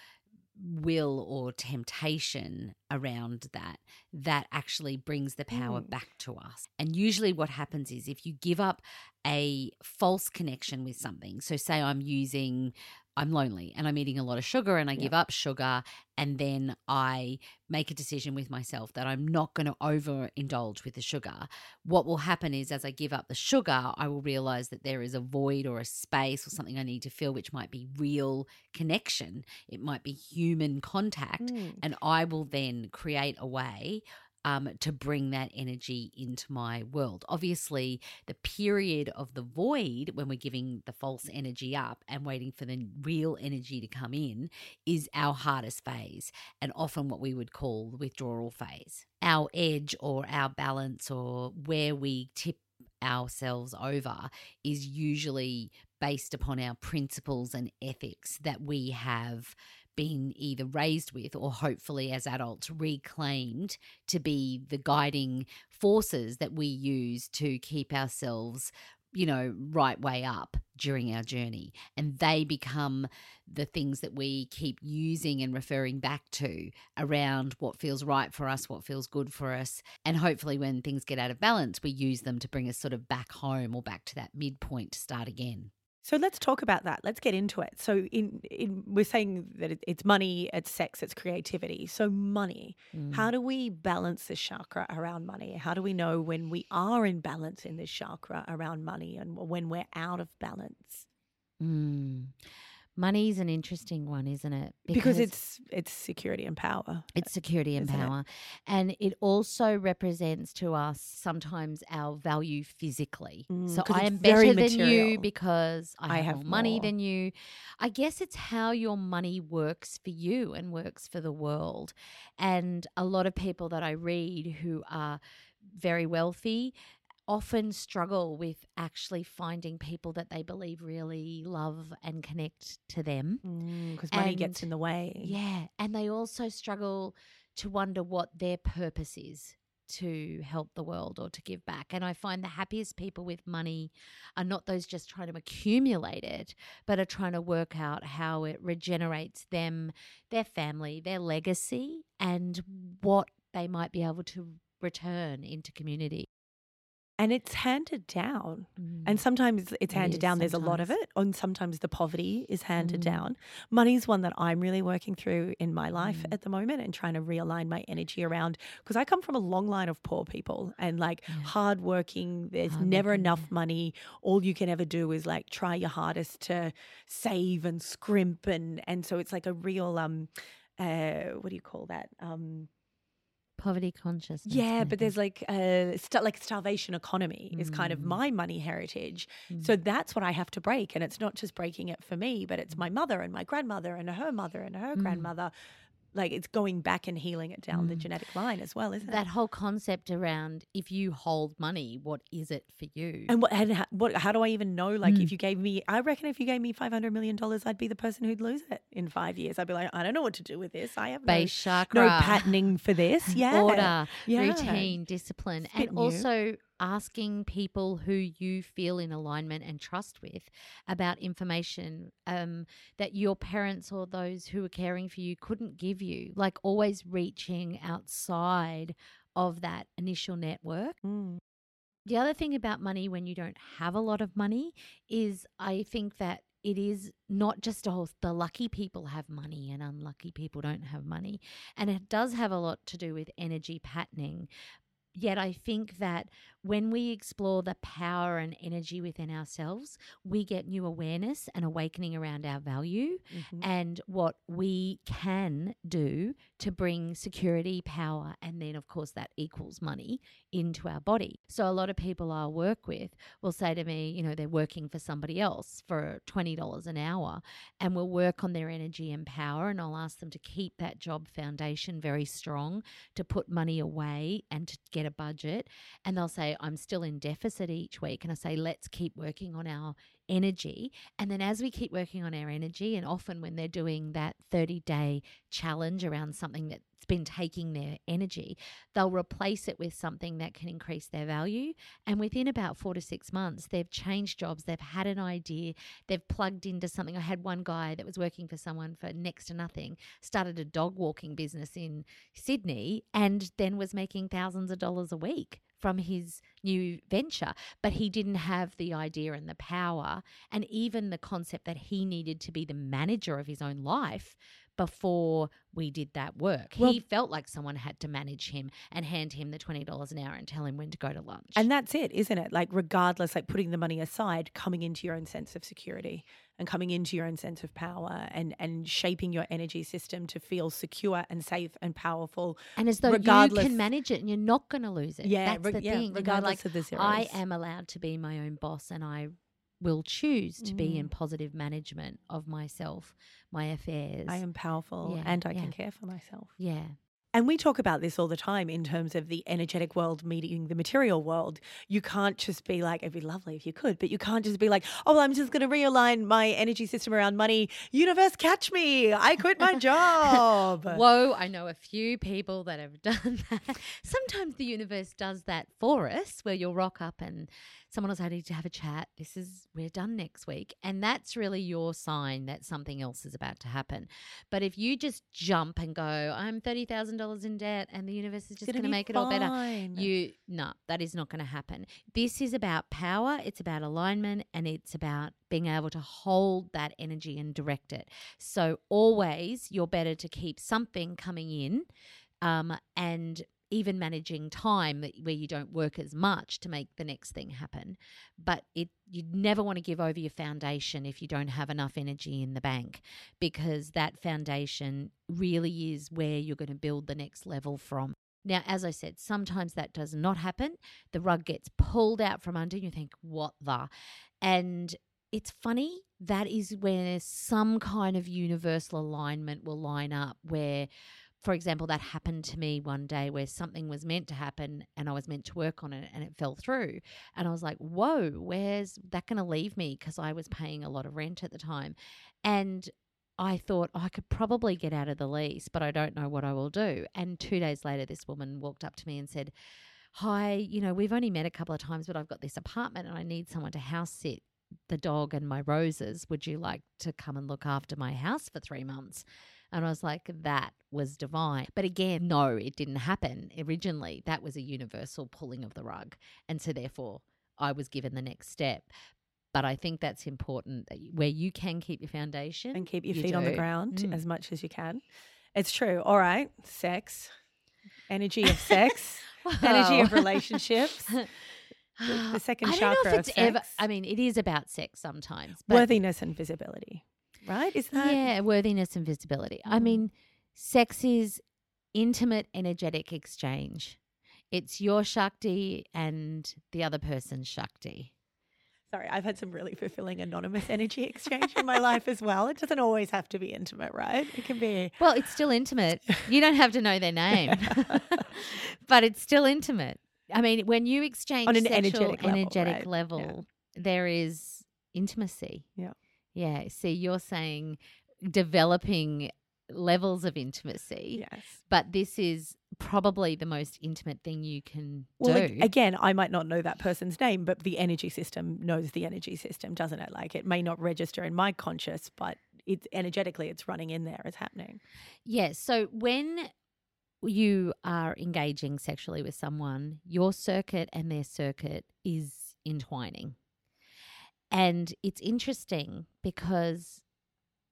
will or temptation around that that actually brings the power mm. back to us. And usually what happens is if you give up a false connection with something, so say I'm using I'm lonely and I'm eating a lot of sugar and I give up sugar and then I make a decision with myself that I'm not going to overindulge with the sugar. What will happen is as I give up the sugar, I will realize that there is a void or a space or something I need to fill which might be real connection. It might be human contact mm. and I will then create a way um, to bring that energy into my world. Obviously, the period of the void when we're giving the false energy up and waiting for the real energy to come in is our hardest phase and often what we would call the withdrawal phase. Our edge or our balance or where we tip ourselves over is usually based upon our principles and ethics that we have been either raised with or hopefully as adults reclaimed to be the guiding forces that we use to keep ourselves you know right way up during our journey. And they become the things that we keep using and referring back to around what feels right for us what feels good for us. And hopefully when things get out of balance we use them to bring us sort of back home or back to that midpoint to start again So let's talk about that. Let's get into it. So in, in we're saying that it, it's money, it's sex, it's creativity. So money. How do we balance this chakra around money? How do we know when we are in balance in this chakra around money and when we're out of balance? mm. Money's an interesting one isn't it Because, it's it's security and power. It's security and isn't it? power. And it also represents to us sometimes our value physically. Mm, so I am better than you because I I have, have more money more. than you. I guess it's how your money works for you and works for the world. And a lot of people that I read who are very wealthy often struggle with actually finding people that they believe really love and connect to them. Mm, because money gets in the way. Yeah. And they also struggle to wonder what their purpose is to help the world or to give back. And I find the happiest people with money are not those just trying to accumulate it, but are trying to work out how it regenerates them, their family, their legacy, and what they might be able to return into community. And it's handed down. Mm. And sometimes it's It handed is down. There's a lot of it. And sometimes the poverty is handed Mm. down. Money's one that I'm really working through in my life Mm. at the moment and trying to realign my energy around because I come from a long line of poor people and like hardworking. There's never Hardworking, enough money. All you can ever do is like try your hardest to save and scrimp and and so it's like a real um uh what do you call that? Um Poverty consciousness. yeah, but there's like uh sta- like starvation economy is kind of Mm. my money heritage. So that's what I have to break and it's not just breaking it for me, but it's my mother and my grandmother and her mother and her Mm. grandmother. Like it's going back and healing it down the genetic line as well, isn't that it? That whole concept around if you hold money, what is it for you? And what, and how, what how do I even know like Mm. if you gave me I reckon if you gave me 500 million dollars I'd be the person who'd lose it in 5 years. I'd be like I don't know what to do with this. I have no, Base chakra. no patterning for this. Yeah. order, Yeah. routine, discipline, It's a bit and new. also asking people who you feel in alignment and trust with about information um, that your parents or those who are caring for you couldn't give you. Like always reaching outside of that initial network. Mm. The other thing about money when you don't have a lot of money is I think that it is not just oh the lucky people have money and unlucky people don't have money and it does have a lot to do with energy patterning yet i think that when we explore the power and energy within ourselves we get new awareness and awakening around our value Mhm. and what we can do to bring security, power, and then, of course, that equals money into our body. So, a lot of people I work with will say to me, you know, they're working for somebody else for $20 an hour, and we'll work on their energy and power. And I'll ask them to keep that job foundation very strong, to put money away and to get a budget. And they'll say, I'm still in deficit each week. And I say, let's keep working on our energy. And then as we keep working on our energy, and often when they're doing that 30 day challenge around something that's been taking their energy, they'll replace it with something that can increase their value. And within about four to six months, they've changed jobs, they've had an idea, they've plugged into something. I had one guy that was working for someone for next to nothing, started a dog walking business in Sydney, and then was making thousands of dollars a week from his new venture, but he didn't have the idea and the power and even the concept that he needed to be the manager of his own life before we did that work. Well- he felt like someone had to manage him and hand him the $20 an hour and tell him when to go to lunch. And that's it, isn't it? Like, regardless, like putting the money aside, coming into your own sense of security and coming into your own sense of power and, and shaping your energy system to feel secure and safe and powerful. And as though regardless- you can manage it and you're not going to lose it. Yeah, that's reg- the yeah, thing. you know, regardless like, of the I am allowed to be my own boss and I will choose to be Mm. in positive management of myself, my affairs. I am powerful Yeah, and I yeah. can care for myself. Yeah. And we talk about this all the time in terms of the energetic world meeting the material world. You can't just be like, it'd be lovely if you could, but you can't just be like, oh, well, I'm just going to realign my energy system around money. Universe, catch me. I quit my job. Whoa, I know a few people that have done that. Sometimes the universe does that for us, where you'll rock up and someone say, I need to have a chat. This is, we're done next week. And that's really your sign that something else is about to happen. But if you just jump and go, I'm $30,000 in debt and the universe is just going to make it all better, you, no, that is not going to happen. This is about power, it's about alignment, and it's about being able to hold that energy and direct it. So always you're better to keep something coming in um, and even managing time where you don't work as much to make the next thing happen. But it you never want to give over your foundation if you don't have enough energy in the bank because that foundation really is where you're going to build the next level from. Now, as I said, sometimes that does not happen. The rug gets pulled out from under, and you think, what the? And it's funny, that is where some kind of universal alignment will line up, where, for example, that happened to me one day where something was meant to happen and I was meant to work on it and it fell through. And I was like, whoa, where's that going to leave me? Because I was paying a lot of rent at the time. And I thought oh, I could probably get out of the lease, but I don't know what I will do. And two days later, this woman walked up to me and said, Hi, you know, we've only met a couple of times, but I've got this apartment and I need someone to house sit the dog and my roses. Would you like to come and look after my house for three months? And I was like, that was divine. But again, no, it didn't happen originally. That was a universal pulling of the rug. And so therefore, I was given the next step. But I think that's important that you- where you can keep your foundation and keep your you feet on the ground Mm. as much as you can. It's true. All right. Sex, energy of sex, energy of relationships. The- the second I don't know chakra if of it's ever. I mean, it is about sex sometimes. But worthiness and visibility, right? Is that yeah, worthiness and visibility. I Mm. mean, sex is intimate, energetic exchange. It's your Shakti and the other person's Shakti. Sorry, I've had some really fulfilling anonymous energy exchange in my life as well. It doesn't always have to be intimate, right? It can be. Well, it's still intimate. You don't have to know their name, but it's still intimate. I mean, when you exchange On an sexual, energetic level, energetic right? Yeah. level, there is intimacy. Yeah. Yeah. See, you're saying developing levels of intimacy, Yes. but this is probably the most intimate thing you can Well, do. ag- again, I might not know that person's name, but the energy system knows the energy system, doesn't it? Like it may not register in my conscious, but it's energetically it's running in there, it's happening. Yes. So when you are engaging sexually with someone, your circuit and their circuit is entwining. And it's interesting because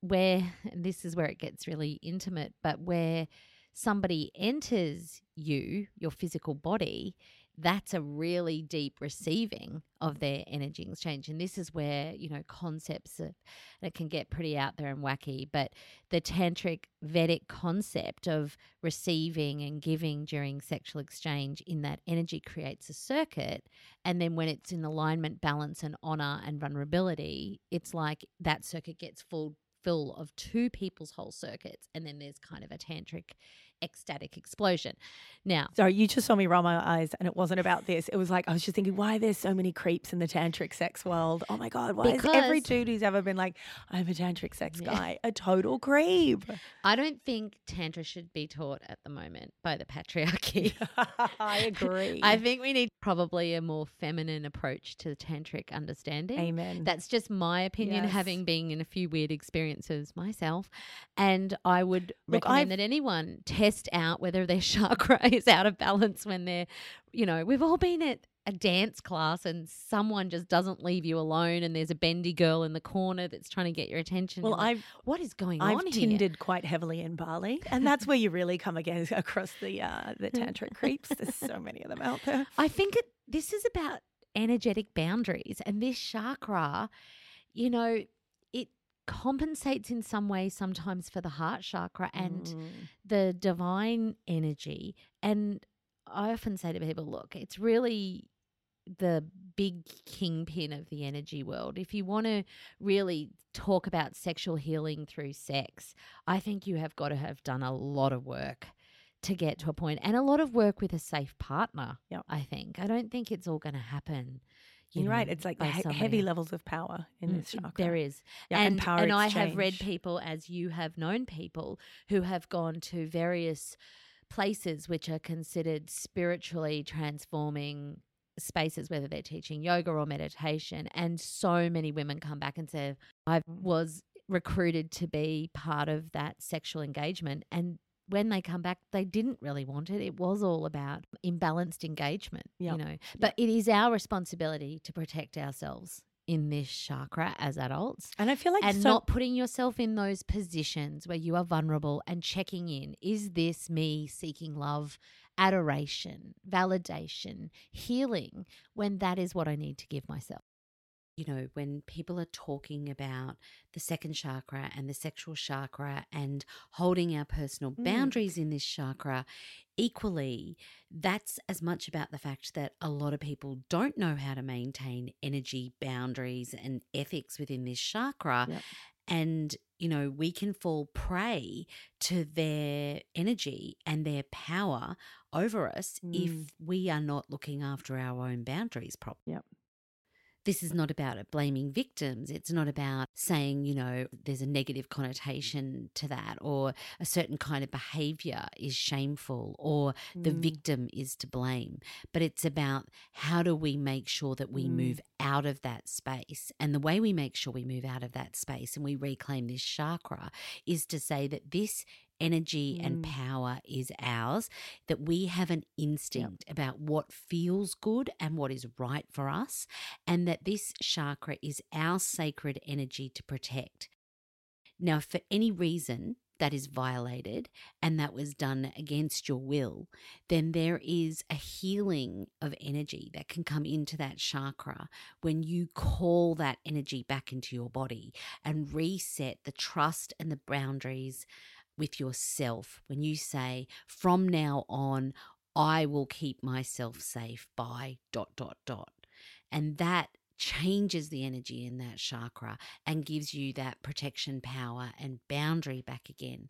where this is where it gets really intimate, but where somebody enters you, your physical body, that's a really deep receiving of their energy exchange. And this is where, you know, concepts of, it can get pretty out there and wacky, but the tantric Vedic concept of receiving and giving during sexual exchange in that energy creates a circuit. And then when it's in alignment, balance, and honor and vulnerability, it's like that circuit gets full full of two people's whole circuits and then there's kind of a tantric ecstatic explosion now Sorry, you just saw me roll my eyes, and it wasn't about this. It was like I was just thinking, why there's so many creeps in the tantric sex world? Oh my god, why is every dude who's ever been like, I'm a tantric sex guy, a total creep? i don't think tantra should be taught at the moment by the patriarchy I agree. i think we need probably a more feminine approach to the tantric understanding Amen. That's just my opinion, Yes. having been in a few weird experiences myself. And I would Look, recommend I've- that anyone test out whether their chakra is out of balance when they're, you know, we've all been at a dance class and someone just doesn't leave you alone and there's a bendy girl in the corner that's trying to get your attention. well, You're like, I've what is going on? I've on here? tinded quite heavily in Bali, and that's where you really come against across the uh, the tantric creeps. There's so many of them out there. I think it this is about energetic boundaries and this chakra, you know, compensates in some way sometimes for the heart chakra and Mm. the divine energy. And I often say to people, look, it's really the big kingpin of the energy world. If you want to really talk about sexual healing through sex, I think you have got to have done a lot of work to get to a point and a lot of work with a safe partner. Yep. I think. I don't think it's all going to happen. You You're right. It's like he- heavy levels of power in Mm, this chakra. There is. Yeah, and and power and I have read people, as you have known people, who have gone to various places which are considered spiritually transforming spaces, whether they're teaching yoga or meditation. And so many women come back and say, I was recruited to be part of that sexual engagement. And when they come back, they didn't really want it. It was all about imbalanced engagement, Yep. you know. But it is our responsibility to protect ourselves in this chakra as adults And I feel like and so, not putting yourself in those positions where you are vulnerable and checking in. Is this me seeking love, adoration, validation, healing when that is what I need to give myself? You know, when people are talking about the second chakra and the sexual chakra and holding our personal Mm. boundaries in this chakra, equally, that's as much about the fact that a lot of people don't know how to maintain energy boundaries and ethics within this chakra. Yep. And, you know, we can fall prey to their energy and their power over us Mm. if we are not looking after our own boundaries properly. Yep. This is not about blaming victims. It's not about saying, you know, there's a negative connotation to that or a certain kind of behavior is shameful or the Mm. victim is to blame. But it's about how do we make sure that we Mm. move out of that space. And the way we make sure we move out of that space and we reclaim this chakra is to say that this energy and Mm. power is ours, that we have an instinct about what feels good and what is right for us, and that this chakra is our sacred energy to protect. Now, for any reason that is violated and that was done against your will, then there is a healing of energy that can come into that chakra when you call that energy back into your body and reset the trust and the boundaries with yourself. When you say, from now on, I will keep myself safe by dot, dot, dot. And that changes the energy in that chakra and gives you that protection power and boundary back again.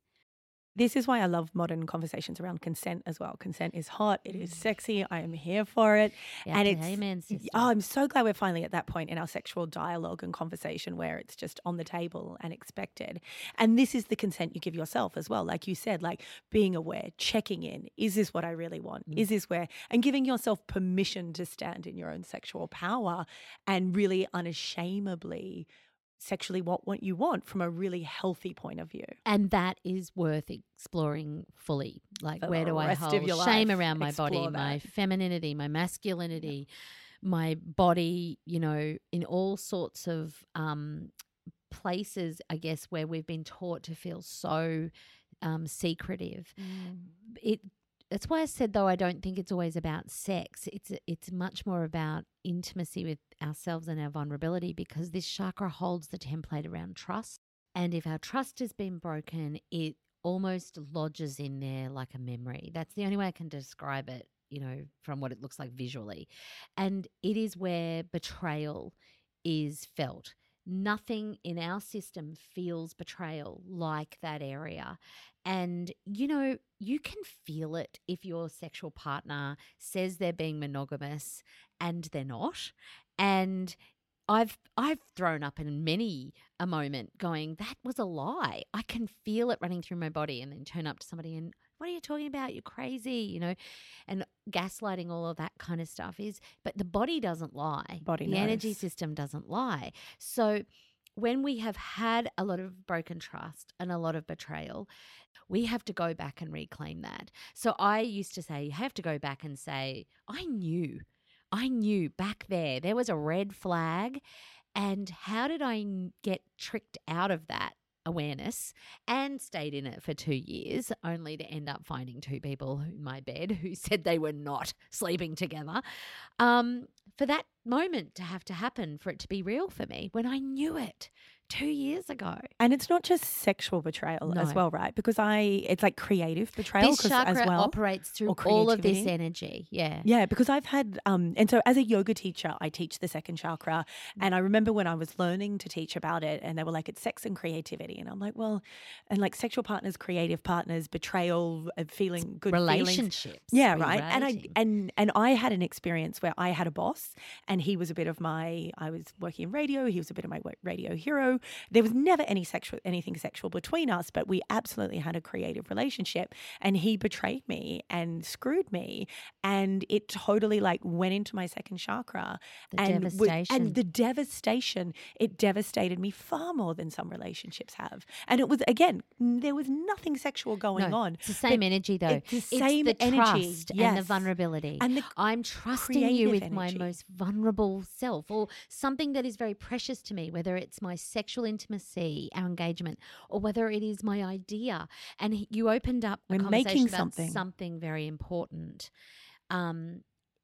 This is why I love modern conversations around consent as well. Consent is hot, it Mm. sexy, I am here for it. Yeah, and it's amen, oh, I'm so glad we're finally at that point in our sexual dialogue and conversation where it's just on the table and expected. And this is the consent you give yourself as well. Like you said, like being aware, checking in. Is this what I really want? Mm. Is this where and giving yourself permission to stand in your own sexual power and really unashamedly sexually want what you want from a really healthy point of view. and that is worth exploring fully. Like, For where do I hold shame life, around my body, explore my femininity, my masculinity, my body, you know, in all sorts of um, places, I guess, where we've been taught to feel so um, secretive. Mm. It that's why I said though I don't think it's always about sex. It's it's much more about intimacy with ourselves and our vulnerability because this chakra holds the template around trust. And if our trust has been broken, it almost lodges in there like a memory. That's the only way I can describe it, you know, from what it looks like visually. And it is where betrayal is felt. Nothing in our system feels betrayal like that area. And, you know, you can feel it if your sexual partner says they're being monogamous and they're not. And I've I've thrown up in many a moment going, that was a lie. I can feel it running through my body and then turn up to somebody and what are you talking about? You're crazy, you know, and gaslighting, all of that kind of stuff is, but the body doesn't lie. Body the energy system doesn't lie. So when we have had a lot of broken trust and a lot of betrayal, we have to go back and reclaim that. So I used to say, you have to go back and say, I knew, I knew back there, there was a red flag. And how did I get tricked out of that? Awareness and stayed in it for two years, only to end up finding two people in my bed who said they were not sleeping together. Um, for that moment to have to happen, for it to be real for me when I knew it two years ago. And it's not just sexual betrayal as well, right? Because I, it's like creative betrayal This chakra as well. operates through all of this energy. Yeah. Yeah, because I've had, um, and so as a yoga teacher, I teach the second chakra. And I remember when I was learning to teach about it, and they were like, it's sex and creativity. And I'm like, well, and like sexual partners, creative partners, betrayal, uh, feeling good feelings. Relationships. Yeah, right. And I and and I had an experience where I had a boss, and he was a bit of my. I was working in radio. He was a bit of my radio hero. There was never any sexual anything sexual between us, but we absolutely had a creative relationship. And he betrayed me and screwed me, and it totally like went into my second chakra. The and devastation. and the devastation. It devastated me far more than some relationships have. And it was again, there was nothing sexual going No, on. It's the same energy, though. It's the same the energy, trust and the vulnerability. And the I'm trusting you with my most vulnerable self, or something that is very precious to me, whether it's my sexual intimacy, our engagement, or whether it is my idea. And you opened up a We're conversation making about something. something very important. Um,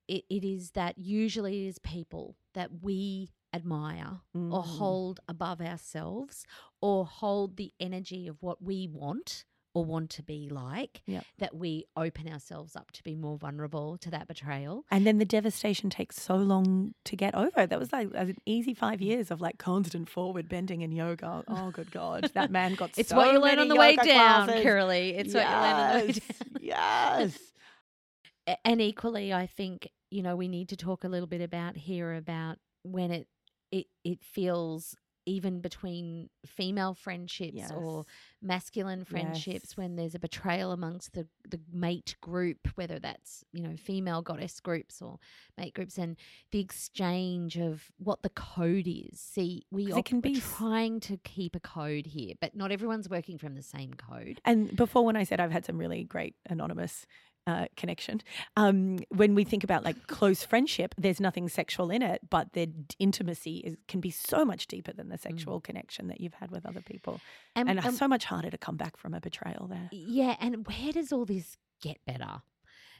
it, it is that usually it is people that we admire or Mm. hold above ourselves or hold the energy of what we want or want to be like Yep. that we open ourselves up to be more vulnerable to that betrayal And then the devastation takes so long to get over. That was like an easy five years of like constant forward bending in yoga. Oh, good God. That man got it's so what you learn on the way down classes. curly it's what you learn on the way Yes, down Yes. And equally i think you know we need to talk a little bit about here about when it it it feels even between female friendships or masculine friendships Yes. when there's a betrayal amongst the the mate group whether that's you know female goddess groups or mate groups and the exchange of what the code is. See we op- can be trying to keep a code here but not everyone's working from the same code. And before, when I said I've had some really great anonymous uh, connection, um, when we think about like close friendship, there's nothing sexual in it, but the d- intimacy is, can be so much deeper than the sexual connection that you've had with other people, and, and, and- so much harder to come back from a betrayal there. Yeah, and where does all this get better?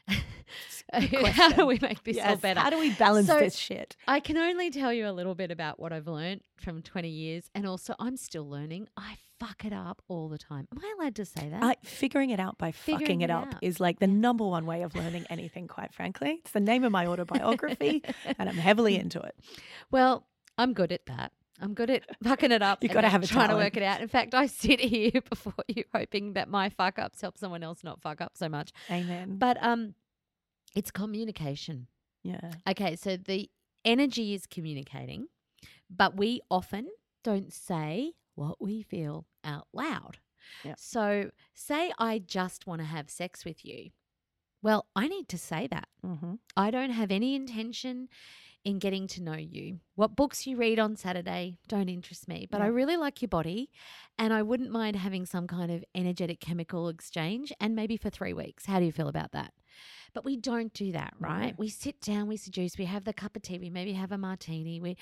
How do we make this all better? How do we balance So- this shit? I can only tell you a little bit about what I've learned from 20 years, and also I'm still learning. I fuck it up all the time. Am I allowed to say that? I, figuring it out by Figuring fucking it, it up out. is like the number one way of learning anything, quite frankly. It's the name of my autobiography, and I'm heavily into it. well, I'm good at that. I'm good at fucking it up. You've gotta have a trying to work it out. In fact, I sit here before you, hoping that my fuck ups help someone else not fuck up so much. Amen. But um, it's communication. yeah. Okay, so the energy is communicating, but we often don't say what we feel out loud. Yep. So, say I just want to have sex with you. Well, I need to say that. hmm I don't have any intention in getting to know you. What books you read on Saturday don't interest me, but I really like your body and I wouldn't mind having some kind of energetic chemical exchange and maybe for three weeks. How do you feel about that? But we don't do that, right? No. We sit down, we seduce, we have the cup of tea, we maybe have a martini, we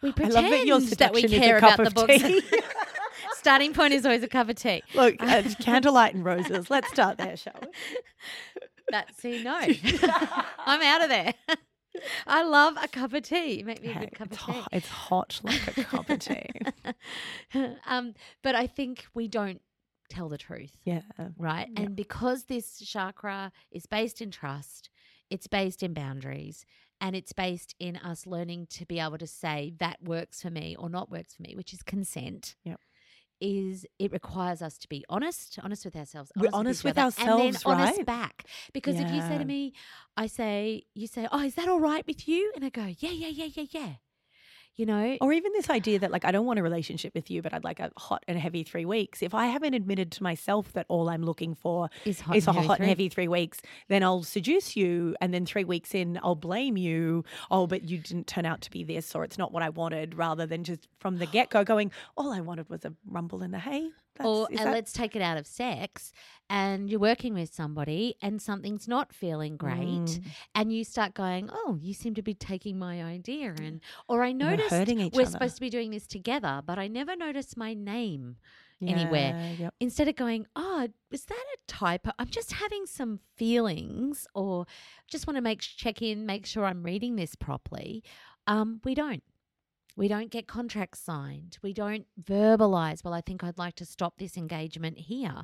we pretend that that we seduction is a care about the books. Starting point is always a cup of tea. Look, uh, candlelight and roses. Let's start there, shall we? That see, no, I'm out of there. I love a cup of tea. Make me a good cup of tea. hot, it's hot like a cup of tea. um, but I think we don't tell the truth, Yeah. right? Yeah. And because this chakra is based in trust, it's based in boundaries, and it's based in us learning to be able to say that works for me or not works for me, which is consent. Yep. Is it requires us to be honest, honest with ourselves, We're honest, honest with, with other, and ourselves, then honest back. Because if you say to me, I say, you say, "Oh, is that all right with you?" and I go, "Yeah, yeah, yeah, yeah, yeah," you know, Or even this idea that, like, I don't want a relationship with you, but I'd like a hot and heavy three weeks. If I haven't admitted to myself that all I'm looking for Is hot is a hot three. and heavy three weeks, then I'll seduce you. And then three weeks in, I'll blame you. Oh, but you didn't turn out to be this, or it's not what I wanted, rather than just from the get go going, all I wanted was a rumble in the hay. That's, or uh, that- let's take it out of sex and you're working with somebody and something's not feeling great Mm. and you start going oh you seem to be taking my idea and or i we're each we're other. supposed to be doing this together but i never noticed my name anywhere. Yep. instead of going oh is that a typo i'm just having some feelings or just want to make check in make sure i'm reading this properly um we don't we don't get contracts signed. We don't verbalize, well, I think I'd like to stop this engagement here.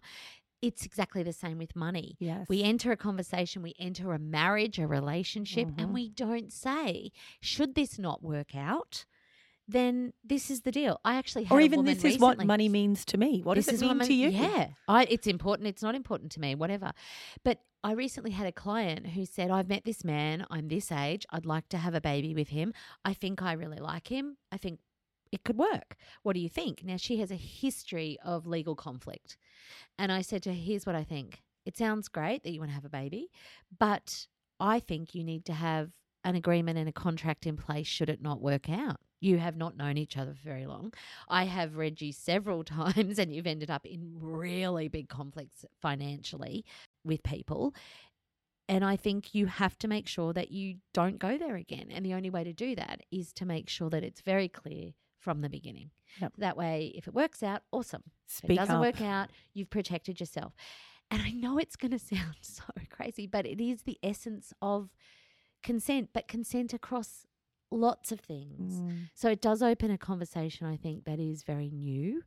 It's exactly the same with money. Yes. We enter a conversation, we enter a marriage, a relationship, Mhm. and we don't say, should this not work out? Then this is the deal. I actually had or even this is what money means to me. What this does it mean to you? Yeah, I, it's important. It's not important to me. Whatever. But I recently had a client who said, "I've met this man. I'm this age. I'd like to have a baby with him. I think I really like him. I think it could work. What do you think?" Now she has a history of legal conflict, and I said to her, "Here's what I think. It sounds great that you want to have a baby, but I think you need to have." An agreement and a contract in place should it not work out. You have not known each other for very long. I have read you several times and you've ended up in really big conflicts financially with people. And I think you have to make sure that you don't go there again. And the only way to do that is to make sure that it's very clear from the beginning. Yep. That way, if it works out, awesome. if it doesn't up. work out, you've protected yourself. And I know it's going to sound so crazy, but it is the essence of consent, but consent across lots of things. Mm. So it does open a conversation, I think, that is very new.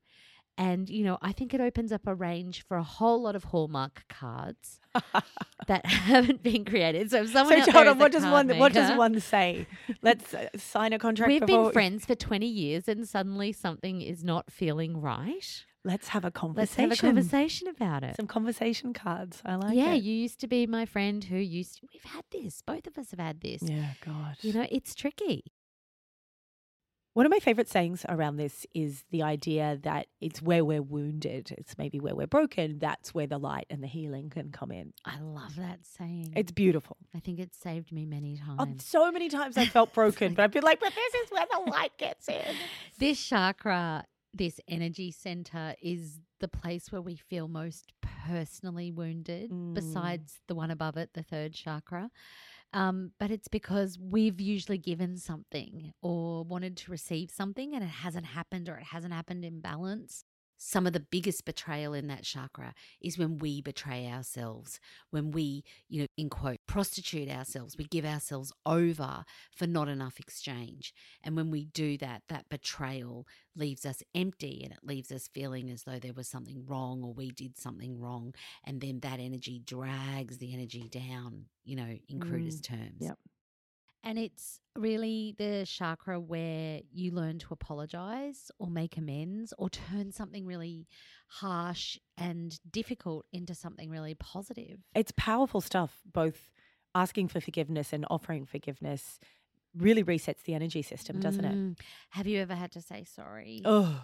And, you know, I think it opens up a range for a whole lot of Hallmark cards that haven't been created. So if someone So hold on, what does one what does one say? Let's uh, sign a contract. We've been friends for 20 years and suddenly something is not feeling right. Let's have a conversation. Let's have a conversation about it. Some conversation cards. I like yeah, it. you used to be my friend who used to, we've had this. Both of us have had this. Yeah, God. You know, it's tricky. One of my favorite sayings around this is the idea that it's where we're wounded, it's maybe where we're broken, that's where the light and the healing can come in. I love that saying. It's beautiful. I think it's saved me many Oh, times. so many times I felt broken, but I've been like, but this is where the light gets in. This chakra, this energy center, is the place where we feel most personally wounded, Mm. besides the one above it, the third chakra. Um, but it's because we've usually given something or wanted to receive something and it hasn't happened or it hasn't happened in balance. Some of the biggest betrayal in that chakra is when we betray ourselves, when we, you know, in quote, prostitute ourselves, we give ourselves over for not enough exchange. And when we do that, that betrayal leaves us empty and it leaves us feeling as though there was something wrong or we did something wrong. And then that energy drags the energy down, you know, in crudest mm, terms. yep. And it's really the chakra where you learn to apologize or make amends or turn something really harsh and difficult into something really positive. It's powerful stuff, both asking for forgiveness and offering forgiveness really resets the energy system, doesn't it? Mm. Have you ever had to say sorry? Oh.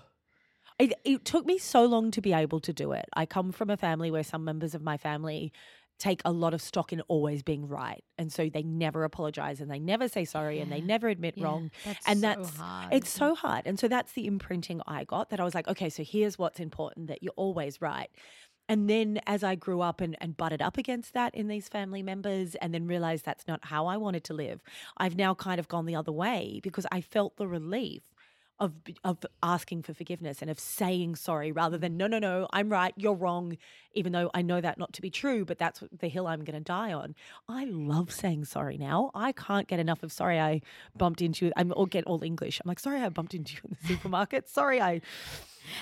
It, it took me so long to be able to do it. I come from a family where some members of my family take a lot of stock in always being right. And so they never apologize and they never say sorry and they never admit Yeah, wrong. that's and so that's hard, it's so hard. And so that's the imprinting I got that I was like, okay, so here's what's important that you're always right. And then as I grew up and, and butted up against that in these family members and then realized that's not how I wanted to live, I've now kind of gone the other way because I felt the relief of of asking for forgiveness and of saying sorry rather than no no no I'm right you're wrong even though I know that not to be true but that's the hill I'm going to die on. I love saying sorry now. I can't get enough of sorry I bumped into you. I'm all get all English. I'm like sorry I bumped into you in the supermarket. sorry I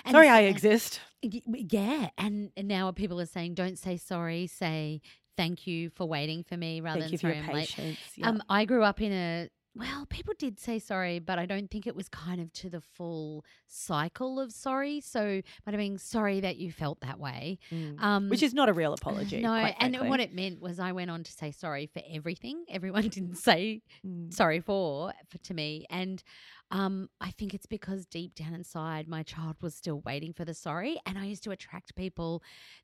And sorry I exist. Yeah, and, and now people are saying, don't say sorry, say thank you for waiting for me rather Thank than you for sorry your I'm late. patience. Yeah. Um, I grew up in a well, people did say sorry, but I don't think it was kind of to the full cycle of sorry. So, might have been sorry that you felt that way. Mm. Um, Which is not a real apology. no, and what it meant was I went on to say sorry for everything. Everyone didn't say Mm. sorry for, for to me, and um, I think it's because deep down inside, my child was still waiting for the sorry, and I used to attract people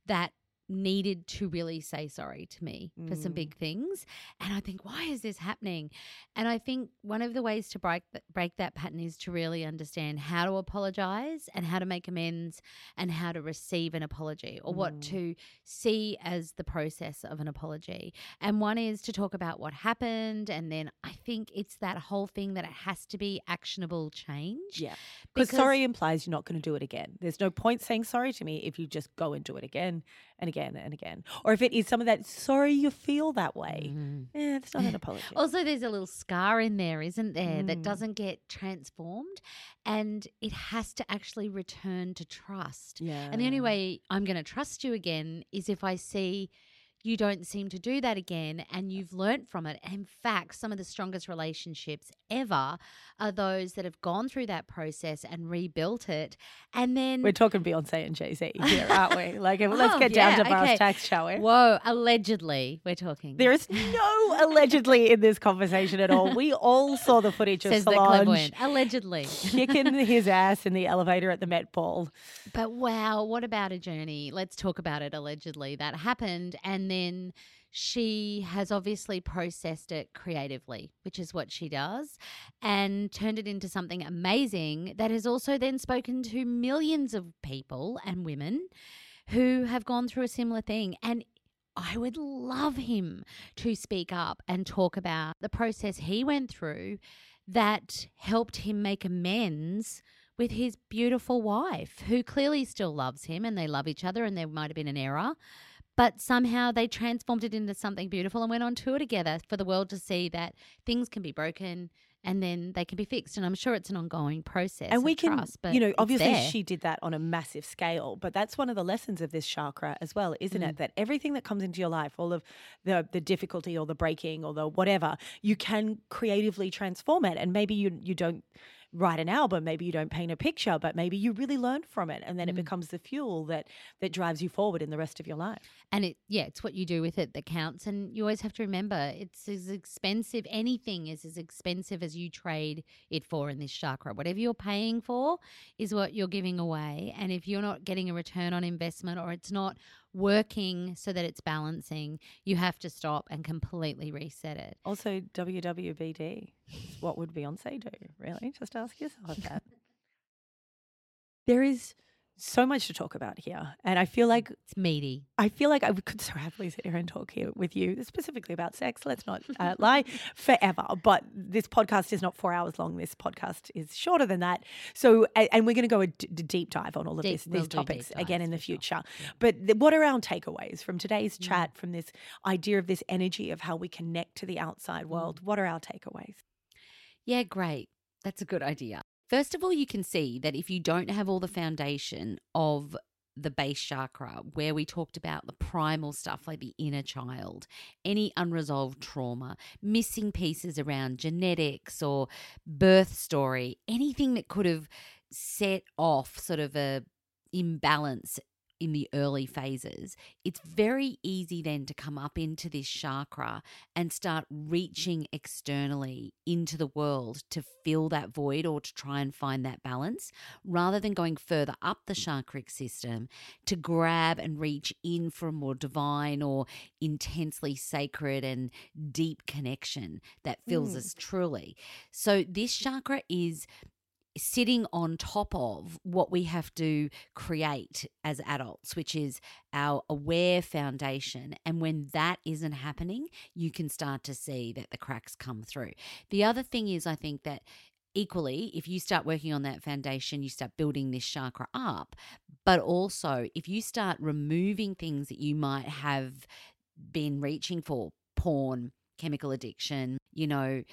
that needed to really say sorry to me for some Mm. big things and i think why is this happening and i think one of the ways to break break that pattern is to really understand how to apologize and how to make amends and how to receive an apology or what Mm. to see as the process of an apology and one is to talk about what happened and then i think it's that whole thing that it has to be actionable change Yeah. Because- sorry implies you're not going to do it again. There's no point saying sorry to me if you just go and do it again and again and again. Or if it is some of that, sorry you feel that way. Mhm. Yeah, it's not an apology. Also, there's a little scar in there, isn't there, that Mm. doesn't get transformed and it has to actually return to trust. yeah. And the only way I'm going to trust you again is if I see you don't seem to do that again and you've learnt from it. In fact, some of the strongest relationships ever are those that have gone through that process and rebuilt it. And then We're talking Beyonce and Jay Z here, aren't we? Like, let's Oh, get down yeah, to brass okay. tacks, shall we? Whoa, allegedly, we're talking. There is no allegedly in this conversation at all. We all saw the footage of says Solange. Allegedly. kicking his ass in the elevator at the Met Ball. But wow, what about a journey? Let's talk about it allegedly. That happened. And then she has obviously processed it creatively, which is what she does, and turned it into something amazing that has also then spoken to millions of people and women who have gone through a similar thing. And I would love him to speak up and talk about the process he went through that helped him make amends with his beautiful wife, who clearly still loves him and they love each other, and there might have been an error. But somehow they transformed it into something beautiful and went on tour together for the world to see that things can be broken and then they can be fixed. And I'm sure it's an ongoing process. and we can, trust, but you know, obviously there. she did that on a massive scale, but that's one of the lessons of this chakra as well, isn't Mm. it? That everything that comes into your life, all of the the difficulty or the breaking or the whatever, you can creatively transform it, and maybe you you don't write an album maybe you don't paint a picture but maybe you really learn from it and then it Mm. becomes the fuel that that drives you forward in the rest of your life And it, yeah, it's what you do with it that counts. And you always have to remember it's as expensive, anything is as expensive as you trade it for in this chakra. Whatever you're paying for is what you're giving away. And if you're not getting a return on investment or it's not working so that it's balancing, you have to stop and completely reset it. also wwbd what would beyonce do really just ask yourself that there is so much to talk about here and i feel like It's meaty. I feel like I could so happily sit here and talk here with you specifically about sex. Let's not uh, lie forever. But this podcast is not four hours long. This podcast is shorter than that. So, and we're going to go a d- deep dive on all of Deep- this, we'll these topics again in the sure. future. Yeah. But th- what are our takeaways from today's Mm. chat, from this idea of this energy of how we connect to the outside Mm. world? What are our takeaways? Yeah, great. That's a good idea. First of all, you can see that if you don't have all the foundation of the base chakra, where we talked about the primal stuff like the inner child, any unresolved trauma, missing pieces around genetics or birth story, anything that could have set off sort of a imbalance in the early phases, it's very easy then to come up into this chakra and start reaching externally into the world to fill that void or to try and find that balance rather than going further up the chakric system to grab and reach in for a more divine or intensely sacred and deep connection that fills Mm. us truly. So, this chakra is sitting on top of what we have to create as adults, which is our aware foundation. And when that isn't happening, you can start to see that the cracks come through. The other thing is, I think that equally, if you start working on that foundation, you start building this chakra up. But also, if you start removing things that you might have been reaching for, porn, chemical addiction, you know,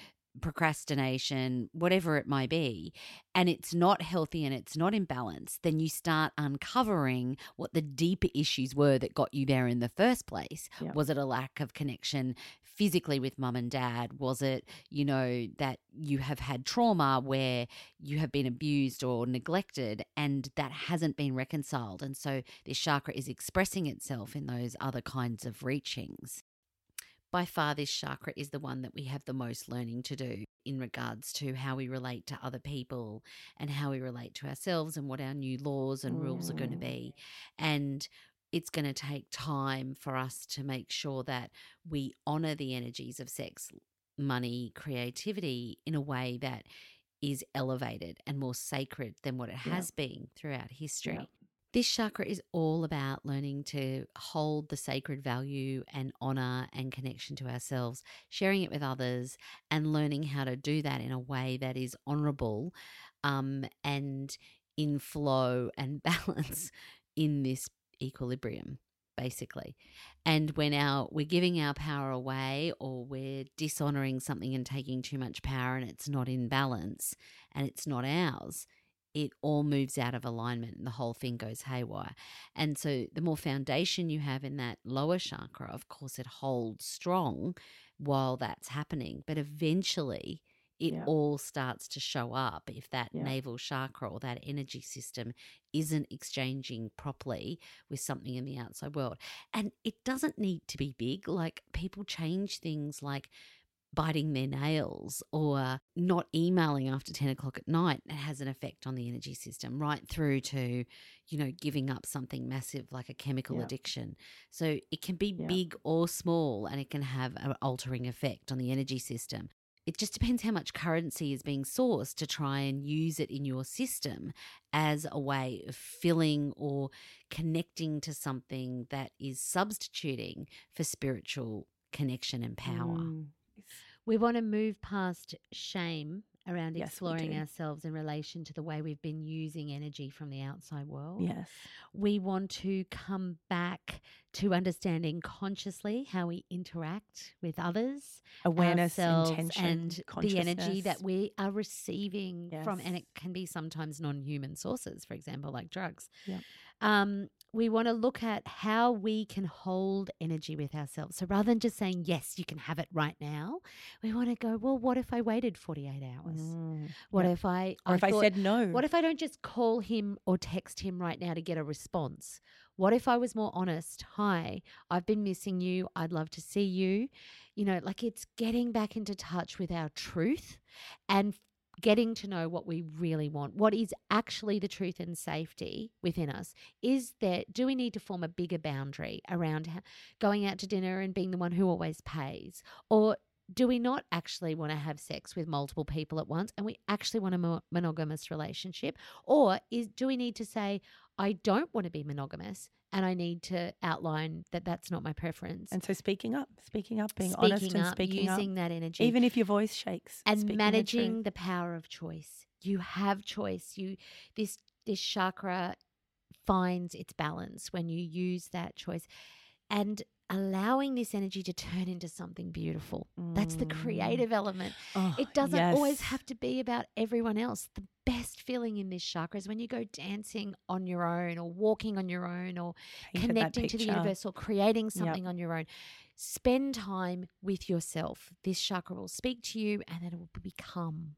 procrastination, whatever it might be, and it's not healthy and it's not in balance, then you start uncovering what the deeper issues were that got you there in the first place. Yeah. Was it a lack of connection physically with mum and dad? Was it, you know, that you have had trauma where you have been abused or neglected and that hasn't been reconciled? And so this chakra is expressing itself in those other kinds of reachings by far this chakra is the one that we have the most learning to do in regards to how we relate to other people and how we relate to ourselves and what our new laws and rules are going to mm. be and it's going to take time for us to make sure that we honor the energies of sex money creativity in a way that is elevated and more sacred than what it Yeah. has been throughout history Yeah. This chakra is all about learning to hold the sacred value and honor and connection to ourselves, sharing it with others, and learning how to do that in a way that is honorable um, and in flow and balance in this equilibrium basically. And when our we're giving our power away or we're dishonoring something and taking too much power and it's not in balance and it's not ours it all moves out of alignment and the whole thing goes haywire. And so, the more foundation you have in that lower chakra, of course, it holds strong while that's happening. But eventually, it Yeah. all starts to show up if that Yeah. navel chakra or that energy system isn't exchanging properly with something in the outside world. And it doesn't need to be big. Like people change things like biting their nails or not emailing after 10 o'clock at night it has an effect on the energy system right through to you know giving up something massive like a chemical Yeah. addiction so it can be Yeah. big or small and it can have an altering effect on the energy system it just depends how much currency is being sourced to try and use it in your system as a way of filling or connecting to something that is substituting for spiritual connection and power. Mm. We want to move past shame around Yes, exploring ourselves in relation to the way we've been using energy from the outside world. Yes. We want to come back to understanding consciously how we interact with others, Awareness, intention, and the energy that we are receiving from, and it can be sometimes non-human sources, for example, like drugs. Yep. Um, we want to look at how we can hold energy with ourselves. So rather than just saying yes, you can have it right now, we want to go. Well, what if I waited forty-eight hours? Mm, What if I? Or if I said no. what if I don't just call him or text him right now to get a response? What if I was more honest? Hi, I've been missing you. I'd love to see you. You know, like it's getting back into touch with our truth and getting to know what we really want. What is actually the truth and safety within us? Is there, do we need to form a bigger boundary around going out to dinner and being the one who always pays? Or do we not actually want to have sex with multiple people at once and we actually want a mo- monogamous relationship or is do we need to say i don't want to be monogamous and i need to outline that that's not my preference. And so speaking up, speaking up, being honest Speaking and speaking using up, that energy. Even if your voice shakes, and speaking the managing the power of choice. You have choice. You this this chakra finds its balance when you use that choice. And allowing this energy to turn into something beautiful that's the Mm. creative element Oh, it doesn't always have to be about everyone else. The best feeling in this chakra is when you go dancing on your own or walking on your own or Painted connecting to the universe or creating Yep. something on your own. Spend time with yourself. This chakra will speak to you and then it will become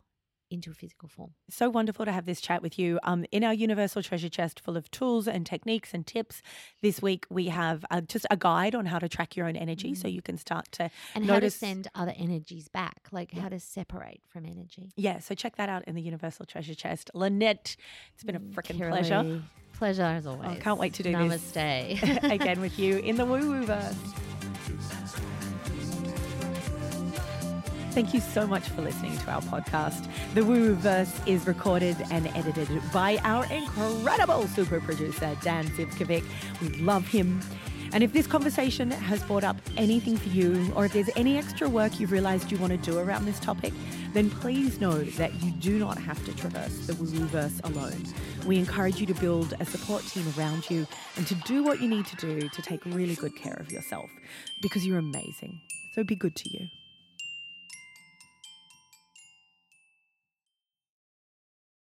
into a physical form. So wonderful to have this chat with you. Um, in our universal treasure chest full of tools and techniques and tips, this week we have uh, just a guide on how to track your own energy, so you can start to Mm. And how to send other energies back, like how to separate from energy. yeah, so check that out in the universal treasure chest. Lynette, it's been a freaking pleasure. Pleasure as always. Oh, can't wait to do this. Namaste. again with you in the woo woo verse. Thank you so much for listening to our podcast. The Woo Verse is recorded and edited by our incredible super producer, Dan Zivkovic. We love him. And if this conversation has brought up anything for you, or if there's any extra work you've realized you want to do around this topic, then please know that you do not have to traverse the woo verse alone. We encourage you to build a support team around you and to do what you need to do to take really good care of yourself because you're amazing. So be good to you.